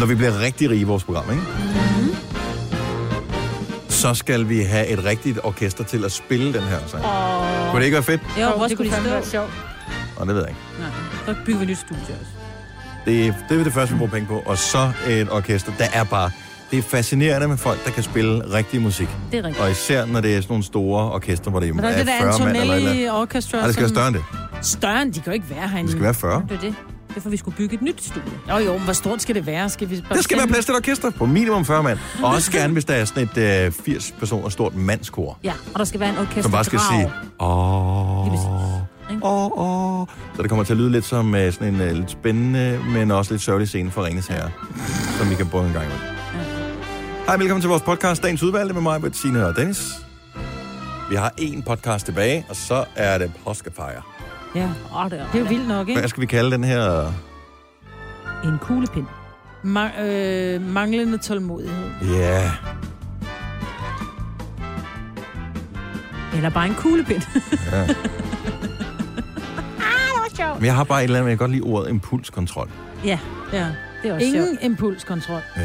Når vi bliver rigtig rige i vores program, ikke? Mm-hmm. Så skal vi have et rigtigt orkester til at spille den her sang. Åh. Kunne det ikke være fedt? Jo, hvor det skulle kunne de fandme være stå? sjovt. Og det ved jeg ikke. Nej, så bygger vi et nyt studie også. Det, det er det første, vi bruger penge på. Og så et orkester. Der er bare... Det er fascinerende med folk, der kan spille rigtig musik. Det er rigtigt. Og især, når det er sådan nogle store orkester, hvor det Men der er er det der 40 mand eller et eller Orchestra. Nej, det skal være som- større end det. Større end de kan jo ikke være herinde. Det skal være 40. Det er det. Derfor vi skulle bygge et nyt studie. Jo, jo, men hvor stort skal det være? Skal vi bare Der skal være plads til et orkester på minimum 40 mand. Og også gerne, hvis der er sådan et øh, 80 personer stort mandskor, Ja, og der skal være en orkester. som bare skal sige, åh, åh, åh. Så det kommer til at lyde lidt som øh, sådan en øh, lidt spændende, men også lidt sørgelig scene for Ringens Herre, som vi kan bruge en gang imellem. Hej, velkommen til vores podcast, Dagens Udvalgte med mig, Bettina og Dennis. Vi har én podcast tilbage, og så er det påskefejre. Ja, Åh, det er, det er jo vildt nok, ikke? Hvad skal vi kalde den her? En kuglepind. Ma- øh, manglende tålmodighed. Ja, Eller bare en kuglepind. ja. Men jeg har bare et eller andet, jeg kan godt lide ordet impulskontrol. ja, Ja. det er også Ingen sjovt. impulskontrol. Ja.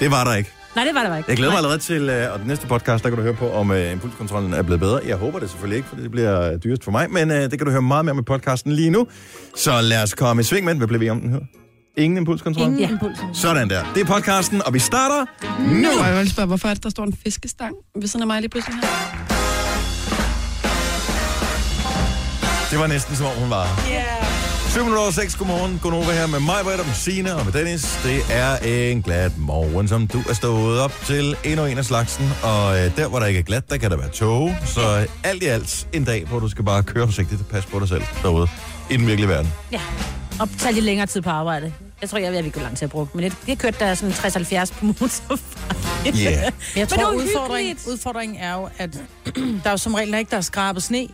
Det var der ikke. Nej, det var der ikke. Jeg glæder mig allerede til, øh, og den næste podcast, der kan du høre på, om uh, impulskontrollen er blevet bedre. Jeg håber det selvfølgelig ikke, for det bliver dyrest for mig, men uh, det kan du høre meget mere om i podcasten lige nu. Så lad os komme i sving med den. Hvad bliver vi om den her? Ingen impulskontrol? Ingen Ja. impulskontrol. Sådan der. Det er podcasten, og vi starter nu. Og jeg vil spørge, hvorfor er det, der står en fiskestang ved siden af mig lige pludselig her? Det var næsten som om hun var. Yeah. 7 minutter over 6, godmorgen. Godnova her med mig, Britta, med Signe og med Dennis. Det er en glad morgen, som du er stået op til endnu en af slagsen. Og øh, der, hvor der ikke er glat, der kan der være tog. Så øh, alt i alt en dag, hvor du skal bare køre forsigtigt og passe på dig selv derude i den virkelige verden. Ja, og tage lidt længere tid på arbejde. Jeg tror, jeg ved, at vi går lang tid at bruge. Men det, det kørte der sådan 60-70 på motorvej. Yeah. Men jeg Men det tror, var udfordring, udfordringen er jo, at der er jo som regel, ikke der er skrabet sne,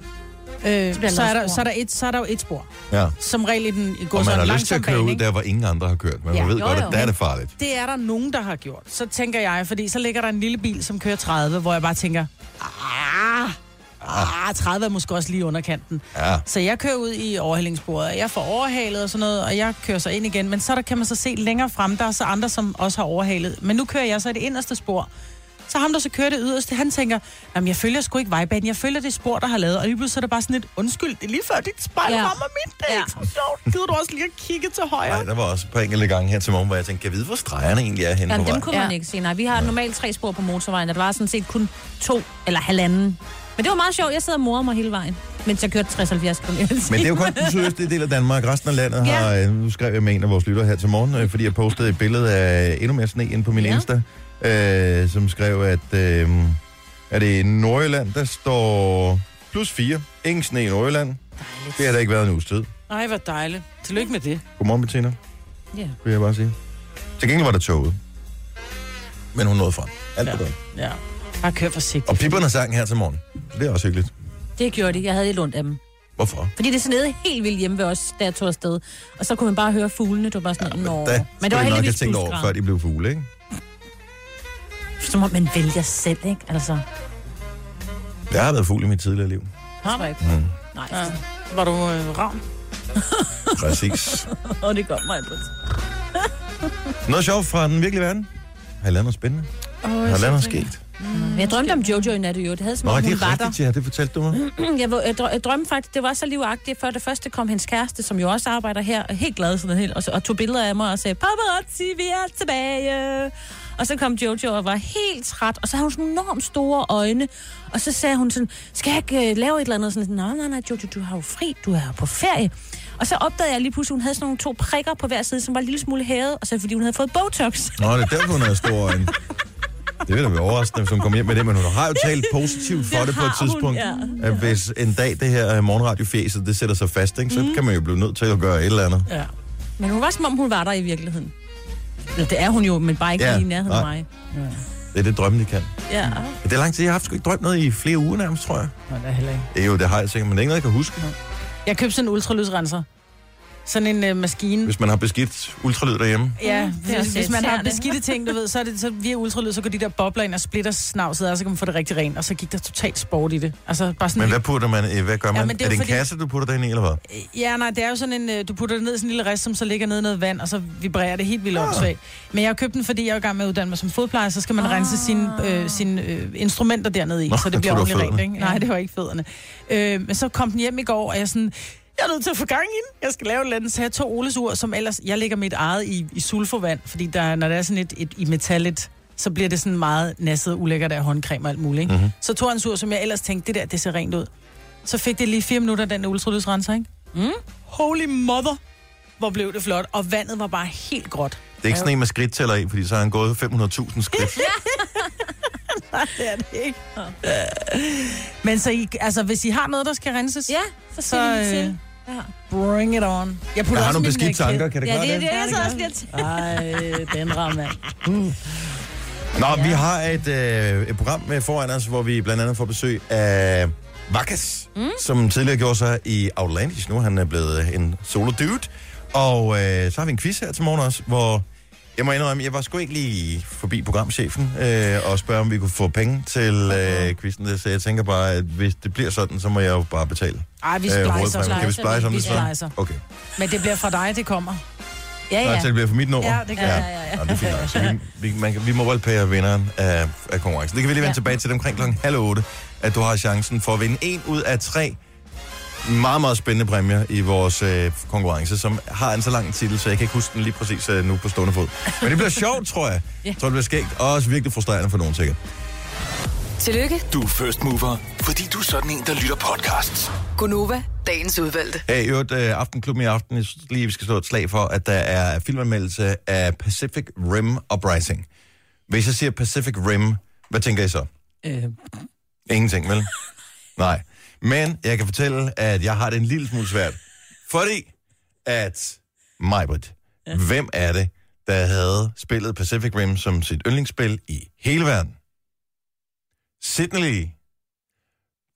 øh, så, der er der, så, er der et, så er der jo et spor. Ja. Som regel i den i går Og så man en har lyst til at køre ud der, hvor ingen andre har kørt. Men Ja. man ved Jo, godt, jo. at der er det farligt. Det er der nogen, der har gjort. Så tænker jeg, fordi så ligger der en lille bil, som kører 30, hvor jeg bare tænker, ah, ah 30 er måske også lige under kanten. Ja. Så jeg kører ud i overhældingsbordet, og jeg får overhalet og sådan noget, og jeg kører så ind igen. Men så der kan man så se længere frem, der er så andre, som også har overhalet. Men nu kører jeg så i det inderste spor. Så ham, der så kører det yderste, han tænker, jamen jeg følger sgu ikke vejbanen, jeg følger det spor, der har lavet. Og lige pludselig så er det bare sådan et, undskyld, det er lige før dit spejl Ja. rammer mit, det er Ja. ikke så sjovt. Gider du også lige at kigge til højre? Nej, der var også på enkelte gange her til morgen, hvor jeg tænkte, kan jeg vide, hvor stregerne egentlig er henne Jamen, på dem vej? kunne man Ja. ikke se. Nej, vi har normalt tre spor på motorvejen, og der var sådan set kun to eller halvanden. Men det var meget sjovt. Jeg sidder og morer mig hele vejen, mens jeg kørte 60-70 km. Men det er jo kun den sydøstlige del af Danmark. Resten af landet Ja. har... øh, Nu skrev jeg med en af vores lyttere her til morgen, øh, fordi jeg postede et billede af endnu mere sne ind på min Ja. Insta, øh, som skrev, at øh, er det i Nordjylland, der står plus 4. Ingen sne i Nordjylland. Det har der ikke været en uges tid. Nej, hvor dejligt. Tillykke med det. Godmorgen, Bettina, Ja. vil jeg bare sige. Til gengæld var der toget. Men hun nåede frem. Alt Ja. godt. Ja. Bare kør forsigtigt. Og pipperne sang her til morgen. Så det er også hyggeligt. Det gjorde de. Jeg havde lidt ondt af dem. Hvorfor? Fordi det sneede helt vildt hjemme ved os, da jeg tog afsted. Og så kunne man bare høre fuglene. Det var bare sådan, ja, Nå. Da Men det var skulle jeg nok have heldigvis tænkt over, før de blev fugle, ikke? Som om man vælger selv, ikke? Altså, Jeg har været fugl i mit tidligere liv. det tror jeg ikke. Mm. Nej, Ja. Var du øh, ravn? Præcis. og det gør mig Noget sjovt fra den virkelige verden. Har I lavet noget spændende? Oh, Har I lavet noget sket? Men jeg drømte om Jojo i nat, jo. Det havde som Nå, om, det hun er var der. rigtigt, ja. Det fortalte du mig. Jeg, var- jeg, drø- jeg drømte faktisk, det var så livagtigt, før det første kom hendes kæreste, som jo også arbejder her, helt glad sådan helt, og, og tog billeder af mig og sagde, paparazzi, vi er tilbage. Og så kom Jojo og var helt træt, og så havde hun sådan enormt store øjne, og så sagde hun sådan, skal jeg ikke uh, lave et eller andet? Sådan, nej, nej, nej, Jojo, du har jo fri, du er på ferie. Og så opdagede jeg lige pludselig, at hun havde sådan nogle to prikker på hver side, som var en lille smule hævet, og så fordi hun havde fået Botox. Nå, det er derfor, hun har store øjne. Det vil da være overraskende, hvis hun kommer hjem med det, men hun har jo talt positivt for det, Det på et har hun, tidspunkt. ja. At hvis en dag det her morgenradiofjæset, det sætter sig fast, ikke, så Mhm. kan man jo blive nødt til at gøre et eller andet. Ja. Men hun var som om, hun var der i virkeligheden. Eller det er hun jo, men bare ikke Ja, ja, lige i nærheden af mig. Det er det drømme, de kan. Ja. Det er lang tid, jeg har haft sgu ikke drømt noget i flere uger nærmest, tror jeg. Nej, det er heller ikke. Det jo, det har jeg sikkert, men det er ikke noget, jeg kan huske. Jeg købte sådan en ultralysrenser. Sådan en øh, maskine. Hvis man har beskidt ultralyd derhjemme. Ja, hvis, hvis man har beskidte ting, du ved, så, er det, så via ultralyd, så går de der bobler ind og splitter snavset, og så kan man få det rigtig rent, og så gik der totalt sport i det. Altså bare sådan Men en- hvad putter man i? Hvad gør man? men det er er det en fordi- kasse, du putter derinde i, eller hvad? Ja, nej, det er jo sådan en, øh, du putter det ned i sådan en lille rest, som så ligger nede i noget vand, og så vibrerer det helt vildt åndssvagt. Men jeg har købt den, fordi jeg er i gang med at uddanne mig som fodplejer, så skal man rense sine, øh, sine øh, instrumenter dernede i, Nå, så det bliver ordentligt rent, ikke? Nej, det var ikke fødderne. Øh, men så kom den hjem i går, og jeg sådan, jeg er nødt til at få gang i den. Jeg skal lave et eller andet. Så jeg tog Oles ur, som ellers, jeg lægger mit eget i, i sulfovand, fordi der, når det er sådan et, et i metallet, så bliver det sådan meget nasset og ulækkert af håndcreme og alt muligt. Ikke? Mhm. Mm-hmm. Så tog en sur, som jeg ellers tænkte, det der, det ser rent ud. Så fik det lige fire minutter, den der ultralydsrenser, ikke? Mm. Holy mother! Hvor blev det flot. Og vandet var bare helt gråt. Det er ikke sådan en med skridttæller i, fordi så har han gået 500.000 skridt. Det er det ikke. Men så I, altså, hvis I har noget, der skal renses, Ja, så så vi til. Øh, Ja. bring it on. Jeg Jeg har nogle beskidte øh, tanker, kan det Ja, klare det er det? det, jeg så Ja, også til. Ej, den rammer. Nå, vi har et, øh, et program med foran os, hvor vi blandt andet får besøg af Vakas, mm. som tidligere gjorde sig i Outlandish. Nu er han er blevet en solo dude. Og øh, så har vi en quiz her til morgen også, hvor jeg må indrømme, jeg var sgu ikke lige forbi programchefen øh, og spørge, om vi kunne få penge til øh, quizzen. Så jeg tænker bare, at hvis det bliver sådan, så må jeg jo bare betale. Ej, vi øh, splicer. hovedpræmien. Kan vi splice om vi det så? Okay. Men det bliver fra dig, det kommer. Ja, Ja. ja. Så det bliver for mit nummer? Ja, det gør Ja, det. ja, ja. Nå, det er fint nok. Så vi, vi, man, kan- vi må vel pære vinderen af, af konkurrencen. Det kan vi lige vende Ja. tilbage til omkring klokken halv otte, at du har chancen for at vinde en ud af tre meget, meget spændende præmier i vores øh, konkurrence, som har en så lang titel, så jeg kan ikke huske den lige præcis øh, nu på stående fod. Men det bliver sjovt, tror jeg. Jeg tror, det bliver skægt, og også virkelig frustrerende for nogen sikkert. Tillykke, Du er first mover, fordi du er sådan en, der lytter podcasts. Gunova, dagens udvalgte. Hey, i øvrigt, øh, Aftenklubben i aften, jeg synes lige, vi skal slå et slag for, at der er filmanmeldelse af Pacific Rim Uprising. Hvis jeg siger Pacific Rim, hvad tænker I så? Øh, Ingenting, vel? Nej. Men jeg kan fortælle, at jeg har det en lille smule svært. Fordi at Majbrit, ja. hvem er det, der havde spillet Pacific Rim som sit yndlingsspil i hele verden? Sidney Lee.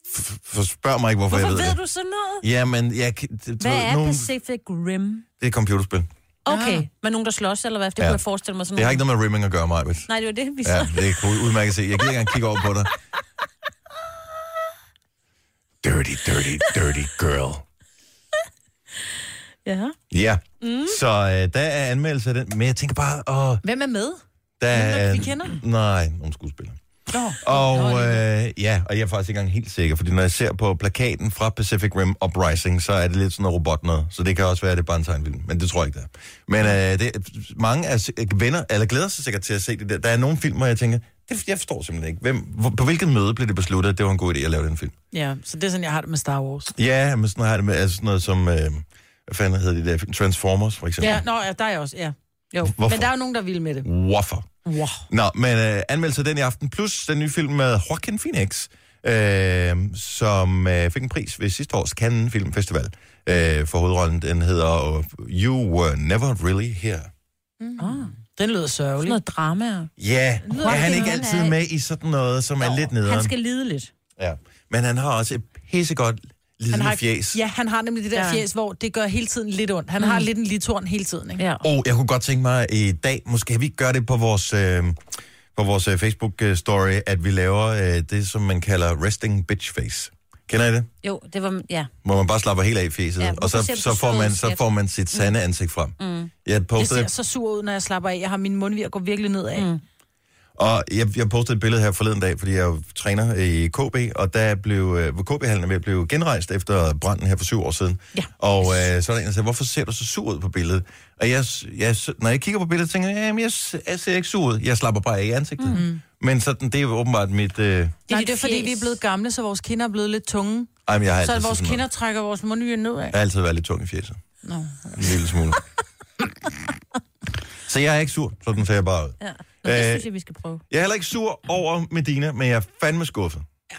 F- f- spørg mig ikke, hvorfor, Hvorfor jeg ved, ved det. du sådan noget? Jamen, jeg, kan- det, Hvad er nogen, Pacific Rim? det er et computerspil. Okay, Ja. med nogen, der slås, eller hvad? Det Ja. kunne jeg forestille mig sådan Det har ikke noget med rimming at gøre, Majbrit. Nej, det var det, vi så. Ja, det er udmærket se. Jeg gider ikke engang kigge over på dig. Dirty, dirty, dirty girl. Ja. Ja, mm. så øh, der er anmeldelse af den. Men jeg tænker bare, åh, hvem er med? der er... vi kender? Nej, nogle skuespillere. Nå. Og øh, ja, og jeg er faktisk ikke engang helt sikker, fordi når jeg ser på plakaten fra Pacific Rim Uprising, så er det lidt sådan noget robot noget. Så det kan også være, at det er bare en tegnfilm, men det tror jeg ikke, det er. Men øh, det, mange er, venner, eller glæder sig sikkert til at se det der. Der er nogle film, hvor jeg tænker, det, jeg forstår simpelthen ikke. Hvem, hvor, på hvilket møde blev det besluttet, at det var en god idé at lave den film? Ja, så det er sådan, jeg har det med Star Wars. Ja, men sådan har jeg det med altså sådan noget som, øh, hvad fanden hedder de der film? Transformers, for eksempel. Ja, nå, ja, der er jeg også, ja. Jo, Hvorfor? men der er jo nogen, der vil med det. Hvorfor? Wow. Nå, men øh, anmeldelse den i aften, plus den nye film med Joaquin Phoenix, øh, som øh, fik en pris ved sidste års Cannes Filmfestival øh, for hovedrollen. Den hedder øh, You Were Never Really Here. Oh, Den lyder sådan sørgelig. noget drama. Ja, lyder er han ikke altid med i sådan noget, som er lidt nederen? Han skal lide lidt. Ja. Men han har også et pissegodt lidende har, fjes. Ja, han har nemlig det der Ja. fjes, hvor det gør hele tiden lidt ondt. Han mm. har lidt en litorn hele tiden, ikke? Ja. Og jeg kunne godt tænke mig i dag, måske vi gøre det på vores, øh, på vores øh, Facebook-story, at vi laver øh, det, som man kalder resting bitch face. Kender I det? Jo, det var... Ja. Hvor man bare slapper helt af i fjeset, Ja, og så, så, får man, så får man sit sande mm. ansigt frem. Mm. Jeg Jeg postede, ser så sur ud, når jeg slapper af. Jeg har min mundvir går virkelig nedad. Mm. og jeg, jeg postede et billede her forleden dag, fordi jeg jo træner i KB, og der blev øh, KB-hallen ved at blive genrejst efter branden her for syv år siden. Ja. Og øh, så er der en, der siger, hvorfor ser du så sur ud på billedet? Og jeg, jeg, når jeg kigger på billedet, tænker jeg, jamen, jeg, jeg ser ikke sur ud. Jeg slapper bare af i ansigtet. Mm. Men sådan, det er jo åbenbart mit... Øh, Nej, dit det er fordi, vi er blevet gamle, så vores kinder er blevet lidt tunge. ej, men jeg har Så altid vores sådan kinder noget. trækker vores mundvir nedad. Jeg har altid været lidt tung i fjeset. Nå. En lille smule. så jeg er ikke sur, sådan ser jeg bare ud. ja. Nå, det Øh, synes jeg, vi skal prøve. Jeg er heller ikke sur over Medina, men jeg er fandme skuffet. Ja.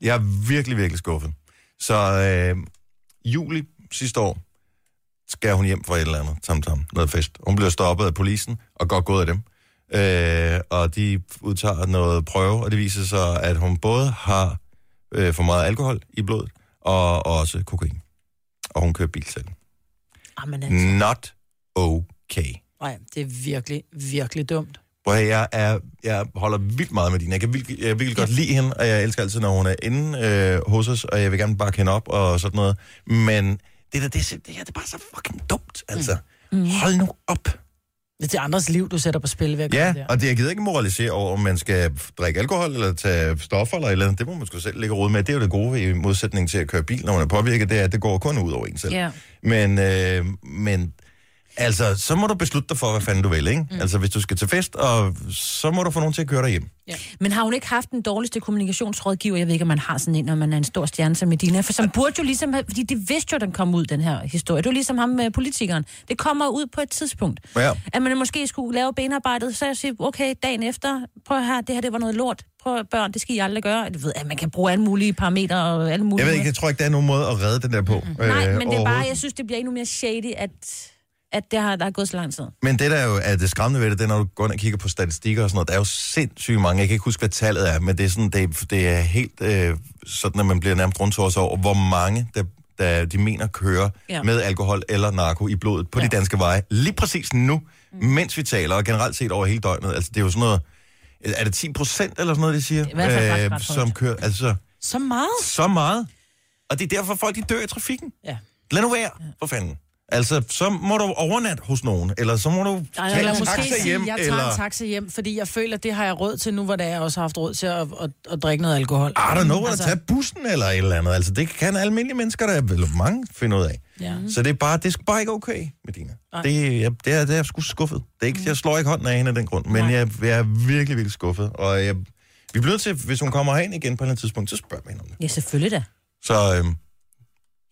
Jeg er virkelig, virkelig skuffet. Så øh, juli sidste år skal hun hjem fra et eller andet tam-tam, noget fest. Hun bliver stoppet af polisen, og godt gået af dem. Øh, og de udtager noget prøve, og det viser sig, at hun både har øh, for meget alkohol i blodet, og også kokain. Og hun kører bil selv. Jamen, altså. Not okay. Nej, det er virkelig, virkelig dumt. Hvor jeg, er, jeg holder vildt meget med din. Jeg kan virkelig, jeg vil godt lide hende, og jeg elsker altid, når hun er inde øh, hos os, og jeg vil gerne bakke hende op og sådan noget. Men det der, det, er det her, det er bare så fucking dumt, altså. Mm. Hold nu op. Det er andres liv, du sætter på spil ved at Ja, gøre det og det, jeg gider ikke moralisere over, om man skal drikke alkohol eller tage stoffer eller et eller andet. Det må man sgu selv lægge råd med. Det er jo det gode i modsætning til at køre bil, når man er påvirket, det er, at det går kun ud over en selv. Ja. Men, øh, men altså, så må du beslutte dig for, hvad fanden du vil, ikke? Mm. Altså, hvis du skal til fest, og så må du få nogen til at køre dig hjem. Men har hun ikke haft den dårligste kommunikationsrådgiver? Jeg ved ikke, om man har sådan en, når man er en stor stjerne som Medina. For som burde jo ligesom have, fordi de vidste jo, den kom ud, den her historie. Det var ligesom ham med politikeren. Det kommer ud på et tidspunkt. Ja. At man måske skulle lave benarbejdet, så jeg sige, okay, dagen efter, prøv her, det her, det var noget lort. Prøv at børn, det skal I aldrig gøre. Du ved, at man kan bruge alle mulige parametre og alle mulige Jeg ved ikke, jeg tror ikke, der er nogen måde at redde den der på. Mm. Nej, men det er bare, jeg synes, det bliver endnu mere shady, at, at det har, der er gået så lang tid. Men det, der jo er det skræmmende ved det, det er, når du går ind og kigger på statistikker og sådan noget, der er jo sindssygt mange, jeg kan ikke huske, hvad tallet er, men det er, sådan, det, er- det er helt øh, sådan, at man bliver nærmest rundt over, hvor mange, der, der de mener kører ja. Ja. med alkohol eller narko i blodet på ja. de danske veje, lige præcis nu, mm. mens vi taler, og generelt set over hele døgnet. Altså, det er jo sådan noget, er det 10 procent eller sådan noget, de siger? Hvert fald ret, ret højt. som kører, altså, Så meget? så meget. Og det er derfor, folk de dør i trafikken. Ja. Lad nu være, for fanden. Altså, så må du overnatte hos nogen, eller så må du tage Eller en taxa sige, hjem, jeg tager eller... en taxa hjem, fordi jeg føler, at det har jeg råd til nu, hvor er, jeg også har haft råd til at, at, at drikke noget alkohol. I don't know, altså... at tage bussen eller et eller andet. Altså, det kan almindelige mennesker, der eller mange, finde ud af. Ja. Så det er bare, det er bare ikke okay, Medina. Det, jeg, det, er, det er jeg sgu skuffet. Det er ikke, jeg slår ikke hånden af hende af den grund, men jeg, jeg er virkelig, virkelig skuffet. Og jeg, vi bliver nødt til, hvis hun kommer herind igen på et eller andet tidspunkt, så spørger vi hende om det. Ja, selvfølgelig da. Så øhm,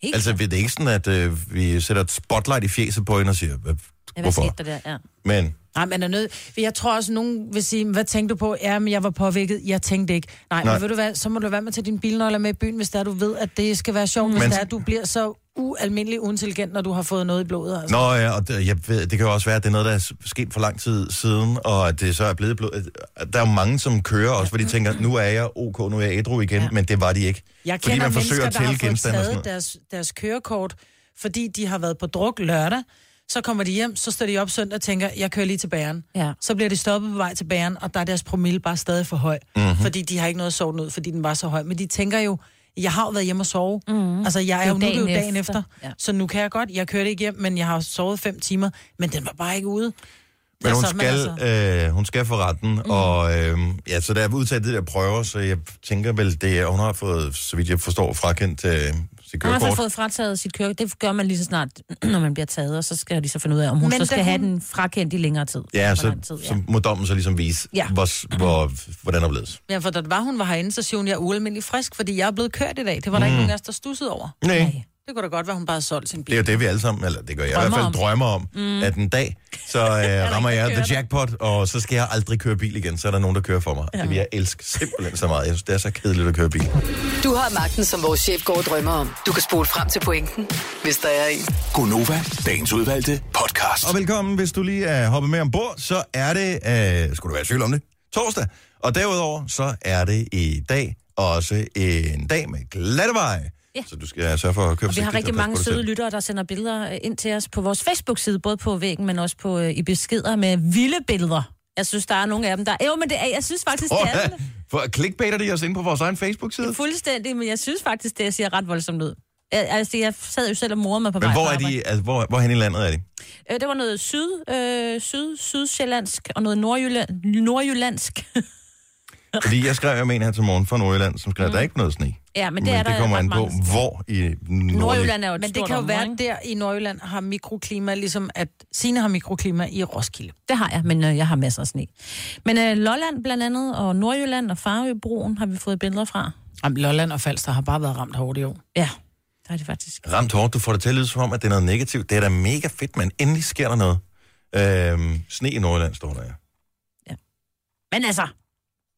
Helt altså, det er ikke sådan, at øh, vi sætter et spotlight i fjeset på hende og siger, hvad, ja, hvad hvorfor? skete der der? Ja. Men Nej, men er nødt. Jeg tror også, nogen vil sige, hvad tænkte du på? Ja, men jeg var påvirket. Jeg tænkte ikke. Nej, Nej. Men ved du hvad, så må du være med til din bilnøgler med i byen, hvis der du ved, at det skal være sjovt, hvis Men- der er, du bliver så ualmindelig uintelligent, når du har fået noget i blodet. Altså. Nå ja, og det, jeg ved, det kan jo også være, at det er noget, der er sket for lang tid siden, og at det så er blevet... blod- Der er jo mange, som kører også, hvor de tænker, nu er jeg ok, nu er jeg ædru igen, ja. Men det var de ikke. Jeg fordi kender man forsøger mennesker, at der har tælle fået genstande og sådan noget. deres, deres kørekort, fordi de har været på druk lørdag. Så kommer de hjem, så står de op søndag og tænker, jeg kører lige til bæren. Ja. Så bliver de stoppet på vej til bæren, og der er deres promille bare stadig for høj. Mhm. Mm-hmm. Fordi de har ikke noget at sove ud, fordi den var så høj. Men de tænker jo, jeg har jo været hjemme og sove. Mm-hmm. Altså, jeg er, Det er jo nu er det jo dagen dagen efter. efter. Ja. Så nu kan jeg godt. Jeg kørte ikke hjem, men jeg har sovet fem timer. Men den var bare ikke ude. Men hun Altså, men skal, altså- øh, hun skal for retten, mm. og øh, ja, så der er udtaget de der prøver, så jeg tænker vel, det er, hun har fået, så vidt jeg forstår, frakendt øh, sit Hun har kørekort. fået frataget sit kørekort. Det gør man lige så snart, når man bliver taget, og så skal de så finde ud af, om hun Men så skal da have hun- den frakendt i længere tid. Ja, så, tid, så må dommen så ligesom vise, Ja. hvor, hvor, hvordan der blevet. Ja, for da det var, hun var herinde, så siger hun, jeg er ualmindelig frisk, fordi jeg er blevet kørt i dag. Det var der mm. ikke nogen af os, der stussede over. Nej. Det kunne da godt være, hun bare havde solgt sin bil. Det er jo det, vi alle sammen, eller det gør jeg i Drømmer hvert fald, om. drømmer om, mm. at en dag, så øh, rammer jeg the jackpot, og så skal jeg aldrig køre bil igen, så er der nogen, der kører for mig. Ja. Det vil jeg elske simpelthen så meget. Jeg synes, det er så kedeligt at køre bil. Du har magten, som vores chef går og drømmer om. Du kan spole frem til pointen, hvis der er en. Gonova, dagens udvalgte podcast. Og velkommen, hvis du lige er hoppet med ombord, så er det, øh, skulle du være i tvivl om det, torsdag. Og derudover, så er det i dag også en dag med glatte veje. Ja. Så du skal sørge for at købe Og vi har rigtig mange søde lyttere, der sender billeder øh, ind til os på vores Facebook-side, både på væggen, men også på, øh, i beskeder med vilde billeder. Jeg synes, der er nogle af dem, der... Jo, men det er, jeg synes faktisk, Åh, det er. For clickbaiter de os ind på vores egen Facebook-side? fuldstændig, men jeg synes faktisk, det ser ret voldsomt ud. Jeg, altså, jeg sad jo selv og morede mig på Men vej hvor er de, altså, hvor, hvor hen i landet er de? Øh, det var noget syd, øh, syd, sydsjællandsk og noget nordjylland, nordjyllandsk. Fordi jeg skrev jo med en her til morgen fra Nordjylland, som skrev, at der er ikke noget sne. ja, men Men det er det der kommer an på, mange steder. hvor i Nordjylland. Nordjylland er jo et Men det kan jo være, at der i Nordjylland har mikroklima, ligesom at Sine har mikroklima i Roskilde. Det har jeg, men øh, jeg har masser af sne. Men øh, Lolland blandt andet, og Nordjylland og Farøbroen har vi fået billeder fra. Jamen, Lolland og Falster har bare været ramt hårdt i år. Ja, der er det faktisk. Ramt hårdt, du får det til at lyde som om, at det er noget negativt. Det er da mega fedt, men endelig sker der noget. Øhm, sne i Nordjylland står der, ja. Men altså,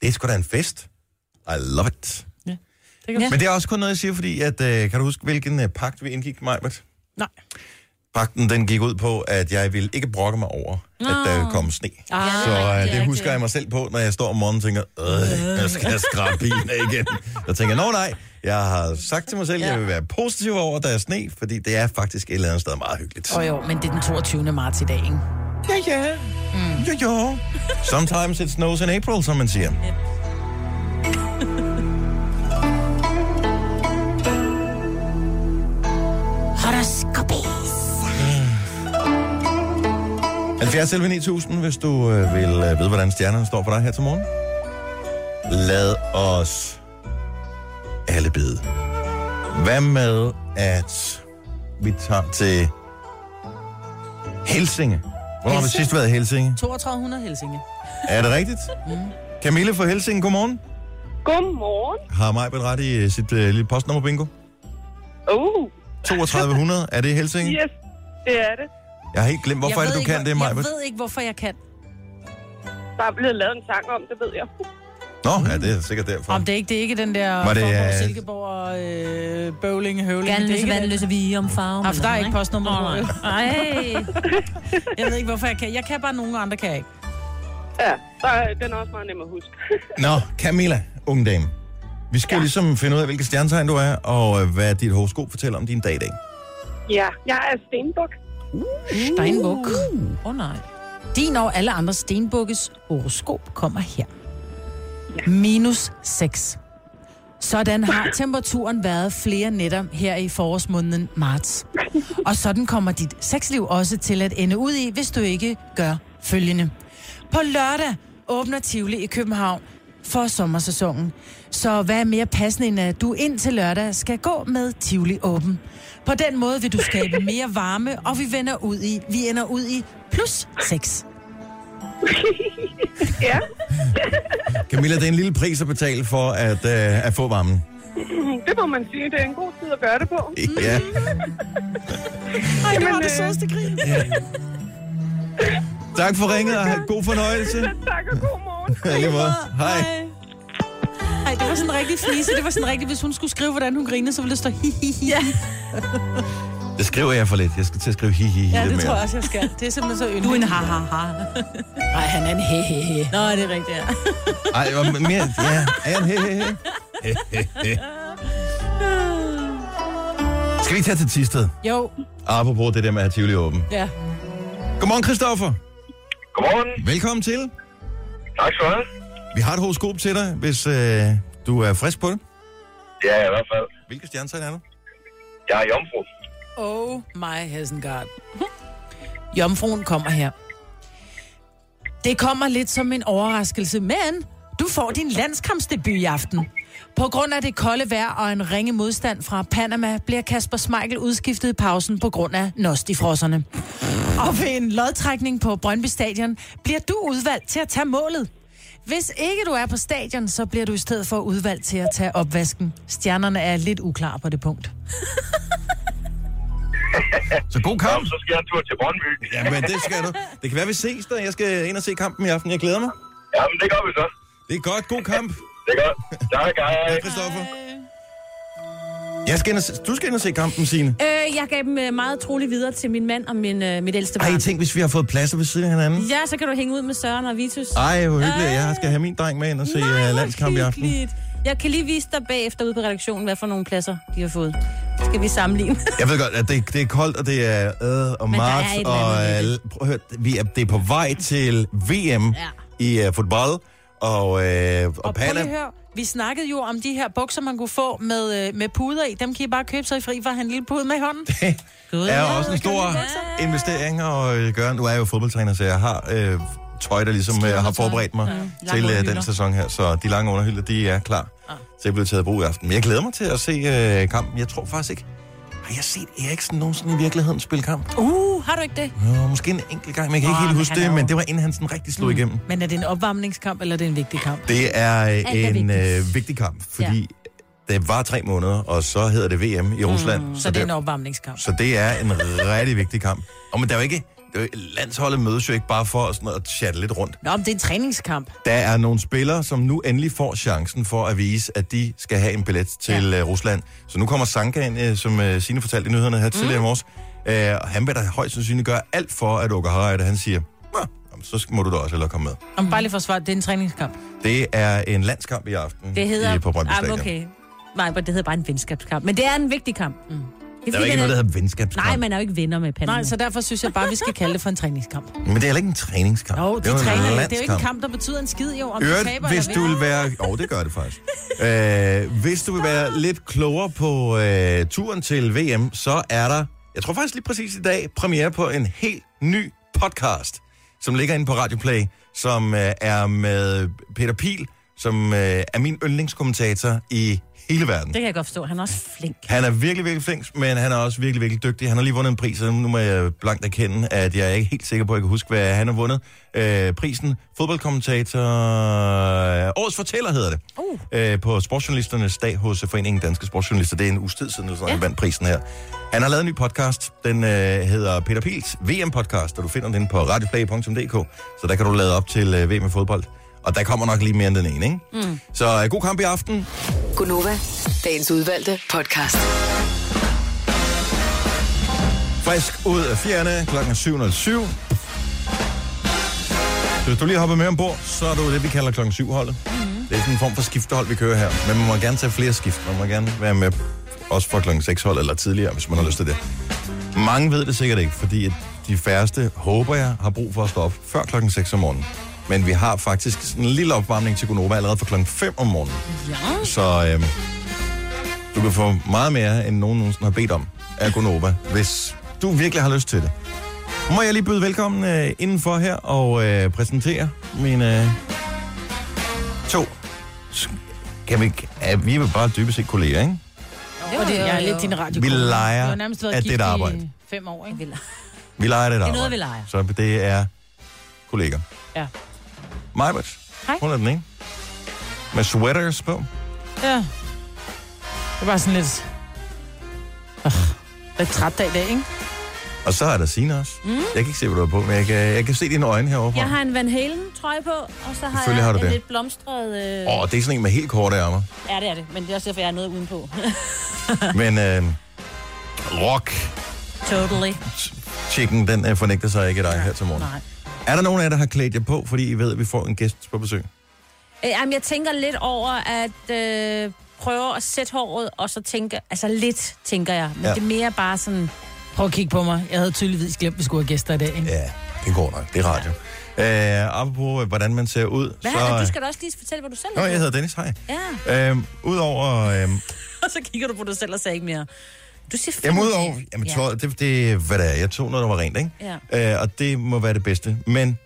Det er sgu da en fest. I love it. Det kan Ja. Men det er også kun noget, jeg siger, fordi at, øh, kan du huske, hvilken øh, pagt vi indgik, Majbert? Nej. Pakten, den gik ud på, at jeg ville ikke brokke mig over, at der kom sne. Ah, Så det øh, rigtigt, det husker jeg mig selv på, når jeg står om morgenen og tænker, øh, jeg skal skrabe bilen af igen. Så tænker jeg, nå nej, jeg har sagt til mig selv, at jeg vil være positiv over, at der er sne, fordi det er faktisk et eller andet sted meget hyggeligt. Åh jo, men det er den 22. marts i dag, ikke? Ja, ja. Mm. Jo, jo. Sometimes it snows in April, som man siger. Horoskopis. 70 11 9000, hvis du øh, vil øh, vide, hvordan stjernerne står for dig her til morgen. Lad os alle bede. Hvad med, at vi tager til Helsinge? Hvornår har vi Helsinge? sidst været i Helsinge? 3200 Helsinge. Er det rigtigt? Mm. Camille fra Helsinge, godmorgen. Godmorgen. Har Majbet ret i øh, sit øh, lille postnummer bingo? Uh, 3200, er det i Helsinge? yes, det er det. Jeg har helt glemt, hvorfor Jeg er det, du ikke, kan hvor- det, Jeg Majbet? ved ikke, hvorfor jeg kan. Der er blevet lavet en sang om, det ved jeg. Nå, ja, det er sikkert derfor. Om det er ikke, det er ikke den der Var det, Faaborg, øh, Silkeborg og øh, Bøvling, Høvling. Gerne det er løse ikke vand, den. løse vi om farven. For der er ikke postnummer jo. Nej. Jeg ved ikke, hvorfor jeg kan. Jeg kan bare nogle andre, kan jeg ikke. Ja, der er, den er også meget nem at huske. Nå, Camilla, unge dame. Vi skal ja. ligesom finde ud af, hvilke stjernetegn du er, og øh, hvad dit horoskop fortæller om din dag i dag. ja, jeg er stenbuk. Steinbuk. Åh oh, nej. Din og alle andre stenbukkes horoskop kommer her. Minus 6. Sådan har temperaturen været flere netter her i forårsmåneden marts. Og sådan kommer dit sexliv også til at ende ud i, hvis du ikke gør følgende. På lørdag åbner Tivoli i København for sommersæsonen. Så hvad er mere passende, end at du ind til lørdag skal gå med Tivoli åben? På den måde vil du skabe mere varme, og vi vender ud i, vi ender ud i plus 6. Ja, Camilla, det er en lille pris at betale for at, øh, at få varmen. det må man sige. Det er en god tid at gøre det på. Ja. Ej, det var Jamen, det øh, sødeste grin. Tak for ringet, og god fornøjelse. Tak og god morgen. Ja, lige måde. Hej. Ej, det var sådan en rigtig flise. Det var sådan rigtig, hvis hun skulle skrive, hvordan hun grinede, så ville det stå hi, hi, hi. Ja, Det skriver jeg for lidt. Jeg skal til at skrive hi, hi, hi ja det mere. tror jeg også, jeg skal. Det er simpelthen så yndigt. Du er en ha-ha-ha. Nej, han er en he, he, he. Nå, det er rigtigt, ja. Ej, hvor mere... Ja, er jeg en he, he, he? He, he, he. Skal vi tage til Tisted? Jo, Apropos det der med at have Tivoli åben. ja. Godmorgen, Christoffer. Godmorgen. Velkommen til. Tak skal du have. Vi har et horoskop til dig, hvis øh, du er frisk på det. Det er jeg i hvert fald. Hvilke stjernetegn er du? Jeg er jomfru. Oh my Hesengard. Jomfruen kommer her. Det kommer lidt som en overraskelse, men du får din landskampsdebut i aften. På grund af det kolde vejr og en ringe modstand fra Panama, bliver Kasper Smeichel udskiftet i pausen på grund af nostifrosserne. Og ved en lodtrækning på Brøndby Stadion bliver du udvalgt til at tage målet. Hvis ikke du er på stadion, så bliver du i stedet for udvalgt til at tage opvasken. Stjernerne er lidt uklare på det punkt. Så god kamp. Jamen, så skal jeg en tur til Brøndby. Jamen, det skal du. Det kan være, vi ses der. Jeg skal ind og se kampen i aften. Jeg glæder mig. Jamen, det gør vi så. Det er godt. God kamp. Det er godt. Tak, hej. Ja, Christoffer. Jeg skal se, du skal ind og se kampen, Signe. Øh, jeg gav dem øh, meget troligt videre til min mand og min, øh, mit ældste Ej, barn. tænk, hvis vi har fået pladser ved siden af hinanden. Ja, så kan du hænge ud med Søren og Vitus. Ej, hvor hyggeligt. Jeg skal have min dreng med ind og se Nej, uh, hvor landskamp i aften. Jeg kan lige vise dig bagefter ude på redaktionen, hvad for nogle pladser de har fået. Skal vi sammenligne? Jeg ved godt, at det, det er koldt, og det er øh, og Men marts, er og øh, prøv at høre, vi er, det er på vej til VM Ja. i uh, fodbold, og, øh, og, Og høre, vi snakkede jo om de her bukser, man kunne få med, øh, med puder i. Dem kan I bare købe sig i fri for en lille pude med i hånden. Det er også en stor investering at øh, gøre. Nu er jeg jo fodboldtræner, så jeg har øh, tøj, der ligesom øh, har forberedt mig Ja. til øh, den sæson her. Så de lange underhylder, de er klar til at blive taget i brug i aften. Men jeg glæder mig til at se øh, kampen. Jeg tror faktisk ikke... Har jeg set Eriksen nogensinde i virkeligheden spille kamp? Uh, har du ikke det? Jo, måske en enkelt gang, men jeg kan ikke Åh, helt huske er det. jo- Men det var inden han sådan rigtig slog igennem. Men er det en opvarmningskamp, eller er det en vigtig kamp? Det er er en vigtigt. øh, vigtig kamp, fordi det var tre måneder, og så hedder det VM i Rusland. Mm, så det er en opvarmningskamp. Så det er en rigtig vigtig kamp. Og men der er jo ikke... jo- Landsholdet mødes jo ikke bare for sådan at chatte lidt rundt. Nå, men det er en træningskamp. Der er nogle spillere, som nu endelig får chancen for at vise, at de skal have en billet til ja. Rusland. Så nu kommer Sanka ind, øh, som uh, Signe fortalte i nyhederne her tidligere i morges. Øh, og han vil da højst sandsynligt gøre alt for, at Åke Harreide, han siger, så må du da også hellere komme med. Om bare lige for at svare, det er en træningskamp. Det er en landskamp i aften Det hedder... i, på Brøndby Stadion. okay. Nej, det hedder bare en venskabskamp. Men det er en vigtig kamp. Mm. Det Der er jo ikke noget, der hedder venskabskamp. Nej, man er jo ikke venner med Panama. Nej, så derfor synes jeg bare, vi skal kalde det for en træningskamp. Men det er heller ikke en træningskamp. Jo, det de er jo en træner. Det er jo ikke en landskamp. kamp, der betyder en skid, jo. Om du Øvrigt, taber hvis eller du vil være... Åh, oh, det gør det faktisk. Øh, hvis du vil være lidt klogere på øh, turen til VM, så er der, jeg tror faktisk lige præcis i dag, premiere på en helt ny podcast, som ligger inde på Radio Play, som øh, er med Peter Pil, som øh, er min yndlingskommentator i hele verden. Det kan jeg godt forstå. Han er også flink. Han er virkelig, virkelig flink, men han er også virkelig, virkelig dygtig. Han har lige vundet en pris, og nu må jeg blankt erkende, at jeg er ikke helt sikker på, at jeg kan huske, hvad han har vundet. Øh, prisen, fodboldkommentator, øh, årets fortæller hedder det, Uh. øh, på Sportsjournalisternes dag hos Foreningen Danske Sportsjournalister. Det er en uges tid siden. Ja. han vandt prisen her. Han har lavet en ny podcast, den øh, hedder Peter Pils VM-podcast, og du finder den på radioplay.dk, så der kan du lade op til øh, VM i fodbold. Og der kommer nok lige mere end den ene, ikke? Mm. Så øh, god kamp i aften. Gunova, dagens udvalgte podcast. Frisk ud af fjerne klokken er 7.07. Så hvis du lige hopper med ombord, så er du det, vi kalder klokken 7 holdet. Mm-hmm. Det er sådan en form for skiftehold, vi kører her. Men man må gerne tage flere skift. Man må gerne være med også for klokken 6 hold eller tidligere, hvis man har lyst til det. Mange ved det sikkert ikke, fordi at de færreste, håber jeg, har brug for at stå op før klokken 6 om morgenen. Men vi har faktisk sådan en lille opvarmning til Gonova allerede fra klokken 5 om morgenen. Ja. Så øhm, du kan få meget mere, end nogen nogensinde har bedt om af Gonova, hvis du virkelig har lyst til det. Må jeg lige byde velkommen øh, indenfor her og øh, præsentere mine øh, to... Kan vi, er, vi er jo bare dybest set kolleger, ikke? Og det er lidt din radio. Vi leger, at det er et i arbejde. fem år, ikke? Vi leger. Vi leger det et Det er noget, vi leger. Så det er kolleger. Ja. Majbert. Hej. Hun er den ene. Med sweaters på. Ja. Det er bare sådan lidt... Øh, lidt træt dag i dag, ikke? Og så er der Signe også. Mm. Jeg kan ikke se, hvad du har på, men jeg kan, jeg kan se dine øjne herovre. Jeg har en Van Halen trøje på, og så har jeg har du en det. lidt blomstret... Øh... Åh, oh, det er sådan en med helt korte ærmer. Ja, det er det. Men det er også derfor, jeg har noget udenpå. Men øh, rock totally. chicken, den øh, fornægter sig ikke dig her til morgen. Nej. Er der nogen af jer, der har klædt jer på, fordi I ved, at vi får en gæst på besøg? Øh, Jamen, jeg tænker lidt over at øh, prøve at sætte håret, og så tænke... Altså lidt, tænker jeg. Men Ja. ja. det er mere bare sådan... Prøv at kigge på mig. Jeg havde tydeligvis glemt, at vi skulle have gæster i dag, ikke? Ja, det går nok. Det er radio. Øh, apropos, øh, hvordan man ser ud. Hvad? så... Du skal da også lige fortælle, hvad du selv Nå, jeg hedder Dennis, hej. Ja, Øh, Udover... Øh, og så kigger du på dig selv og siger ikke mere. Du siger jamen, fandme- udover... Jamen, Ja. tøj, det, det, hvad det er. Jeg tog noget, der var rent, ikke? Ja. Øh, og det må være det bedste. Men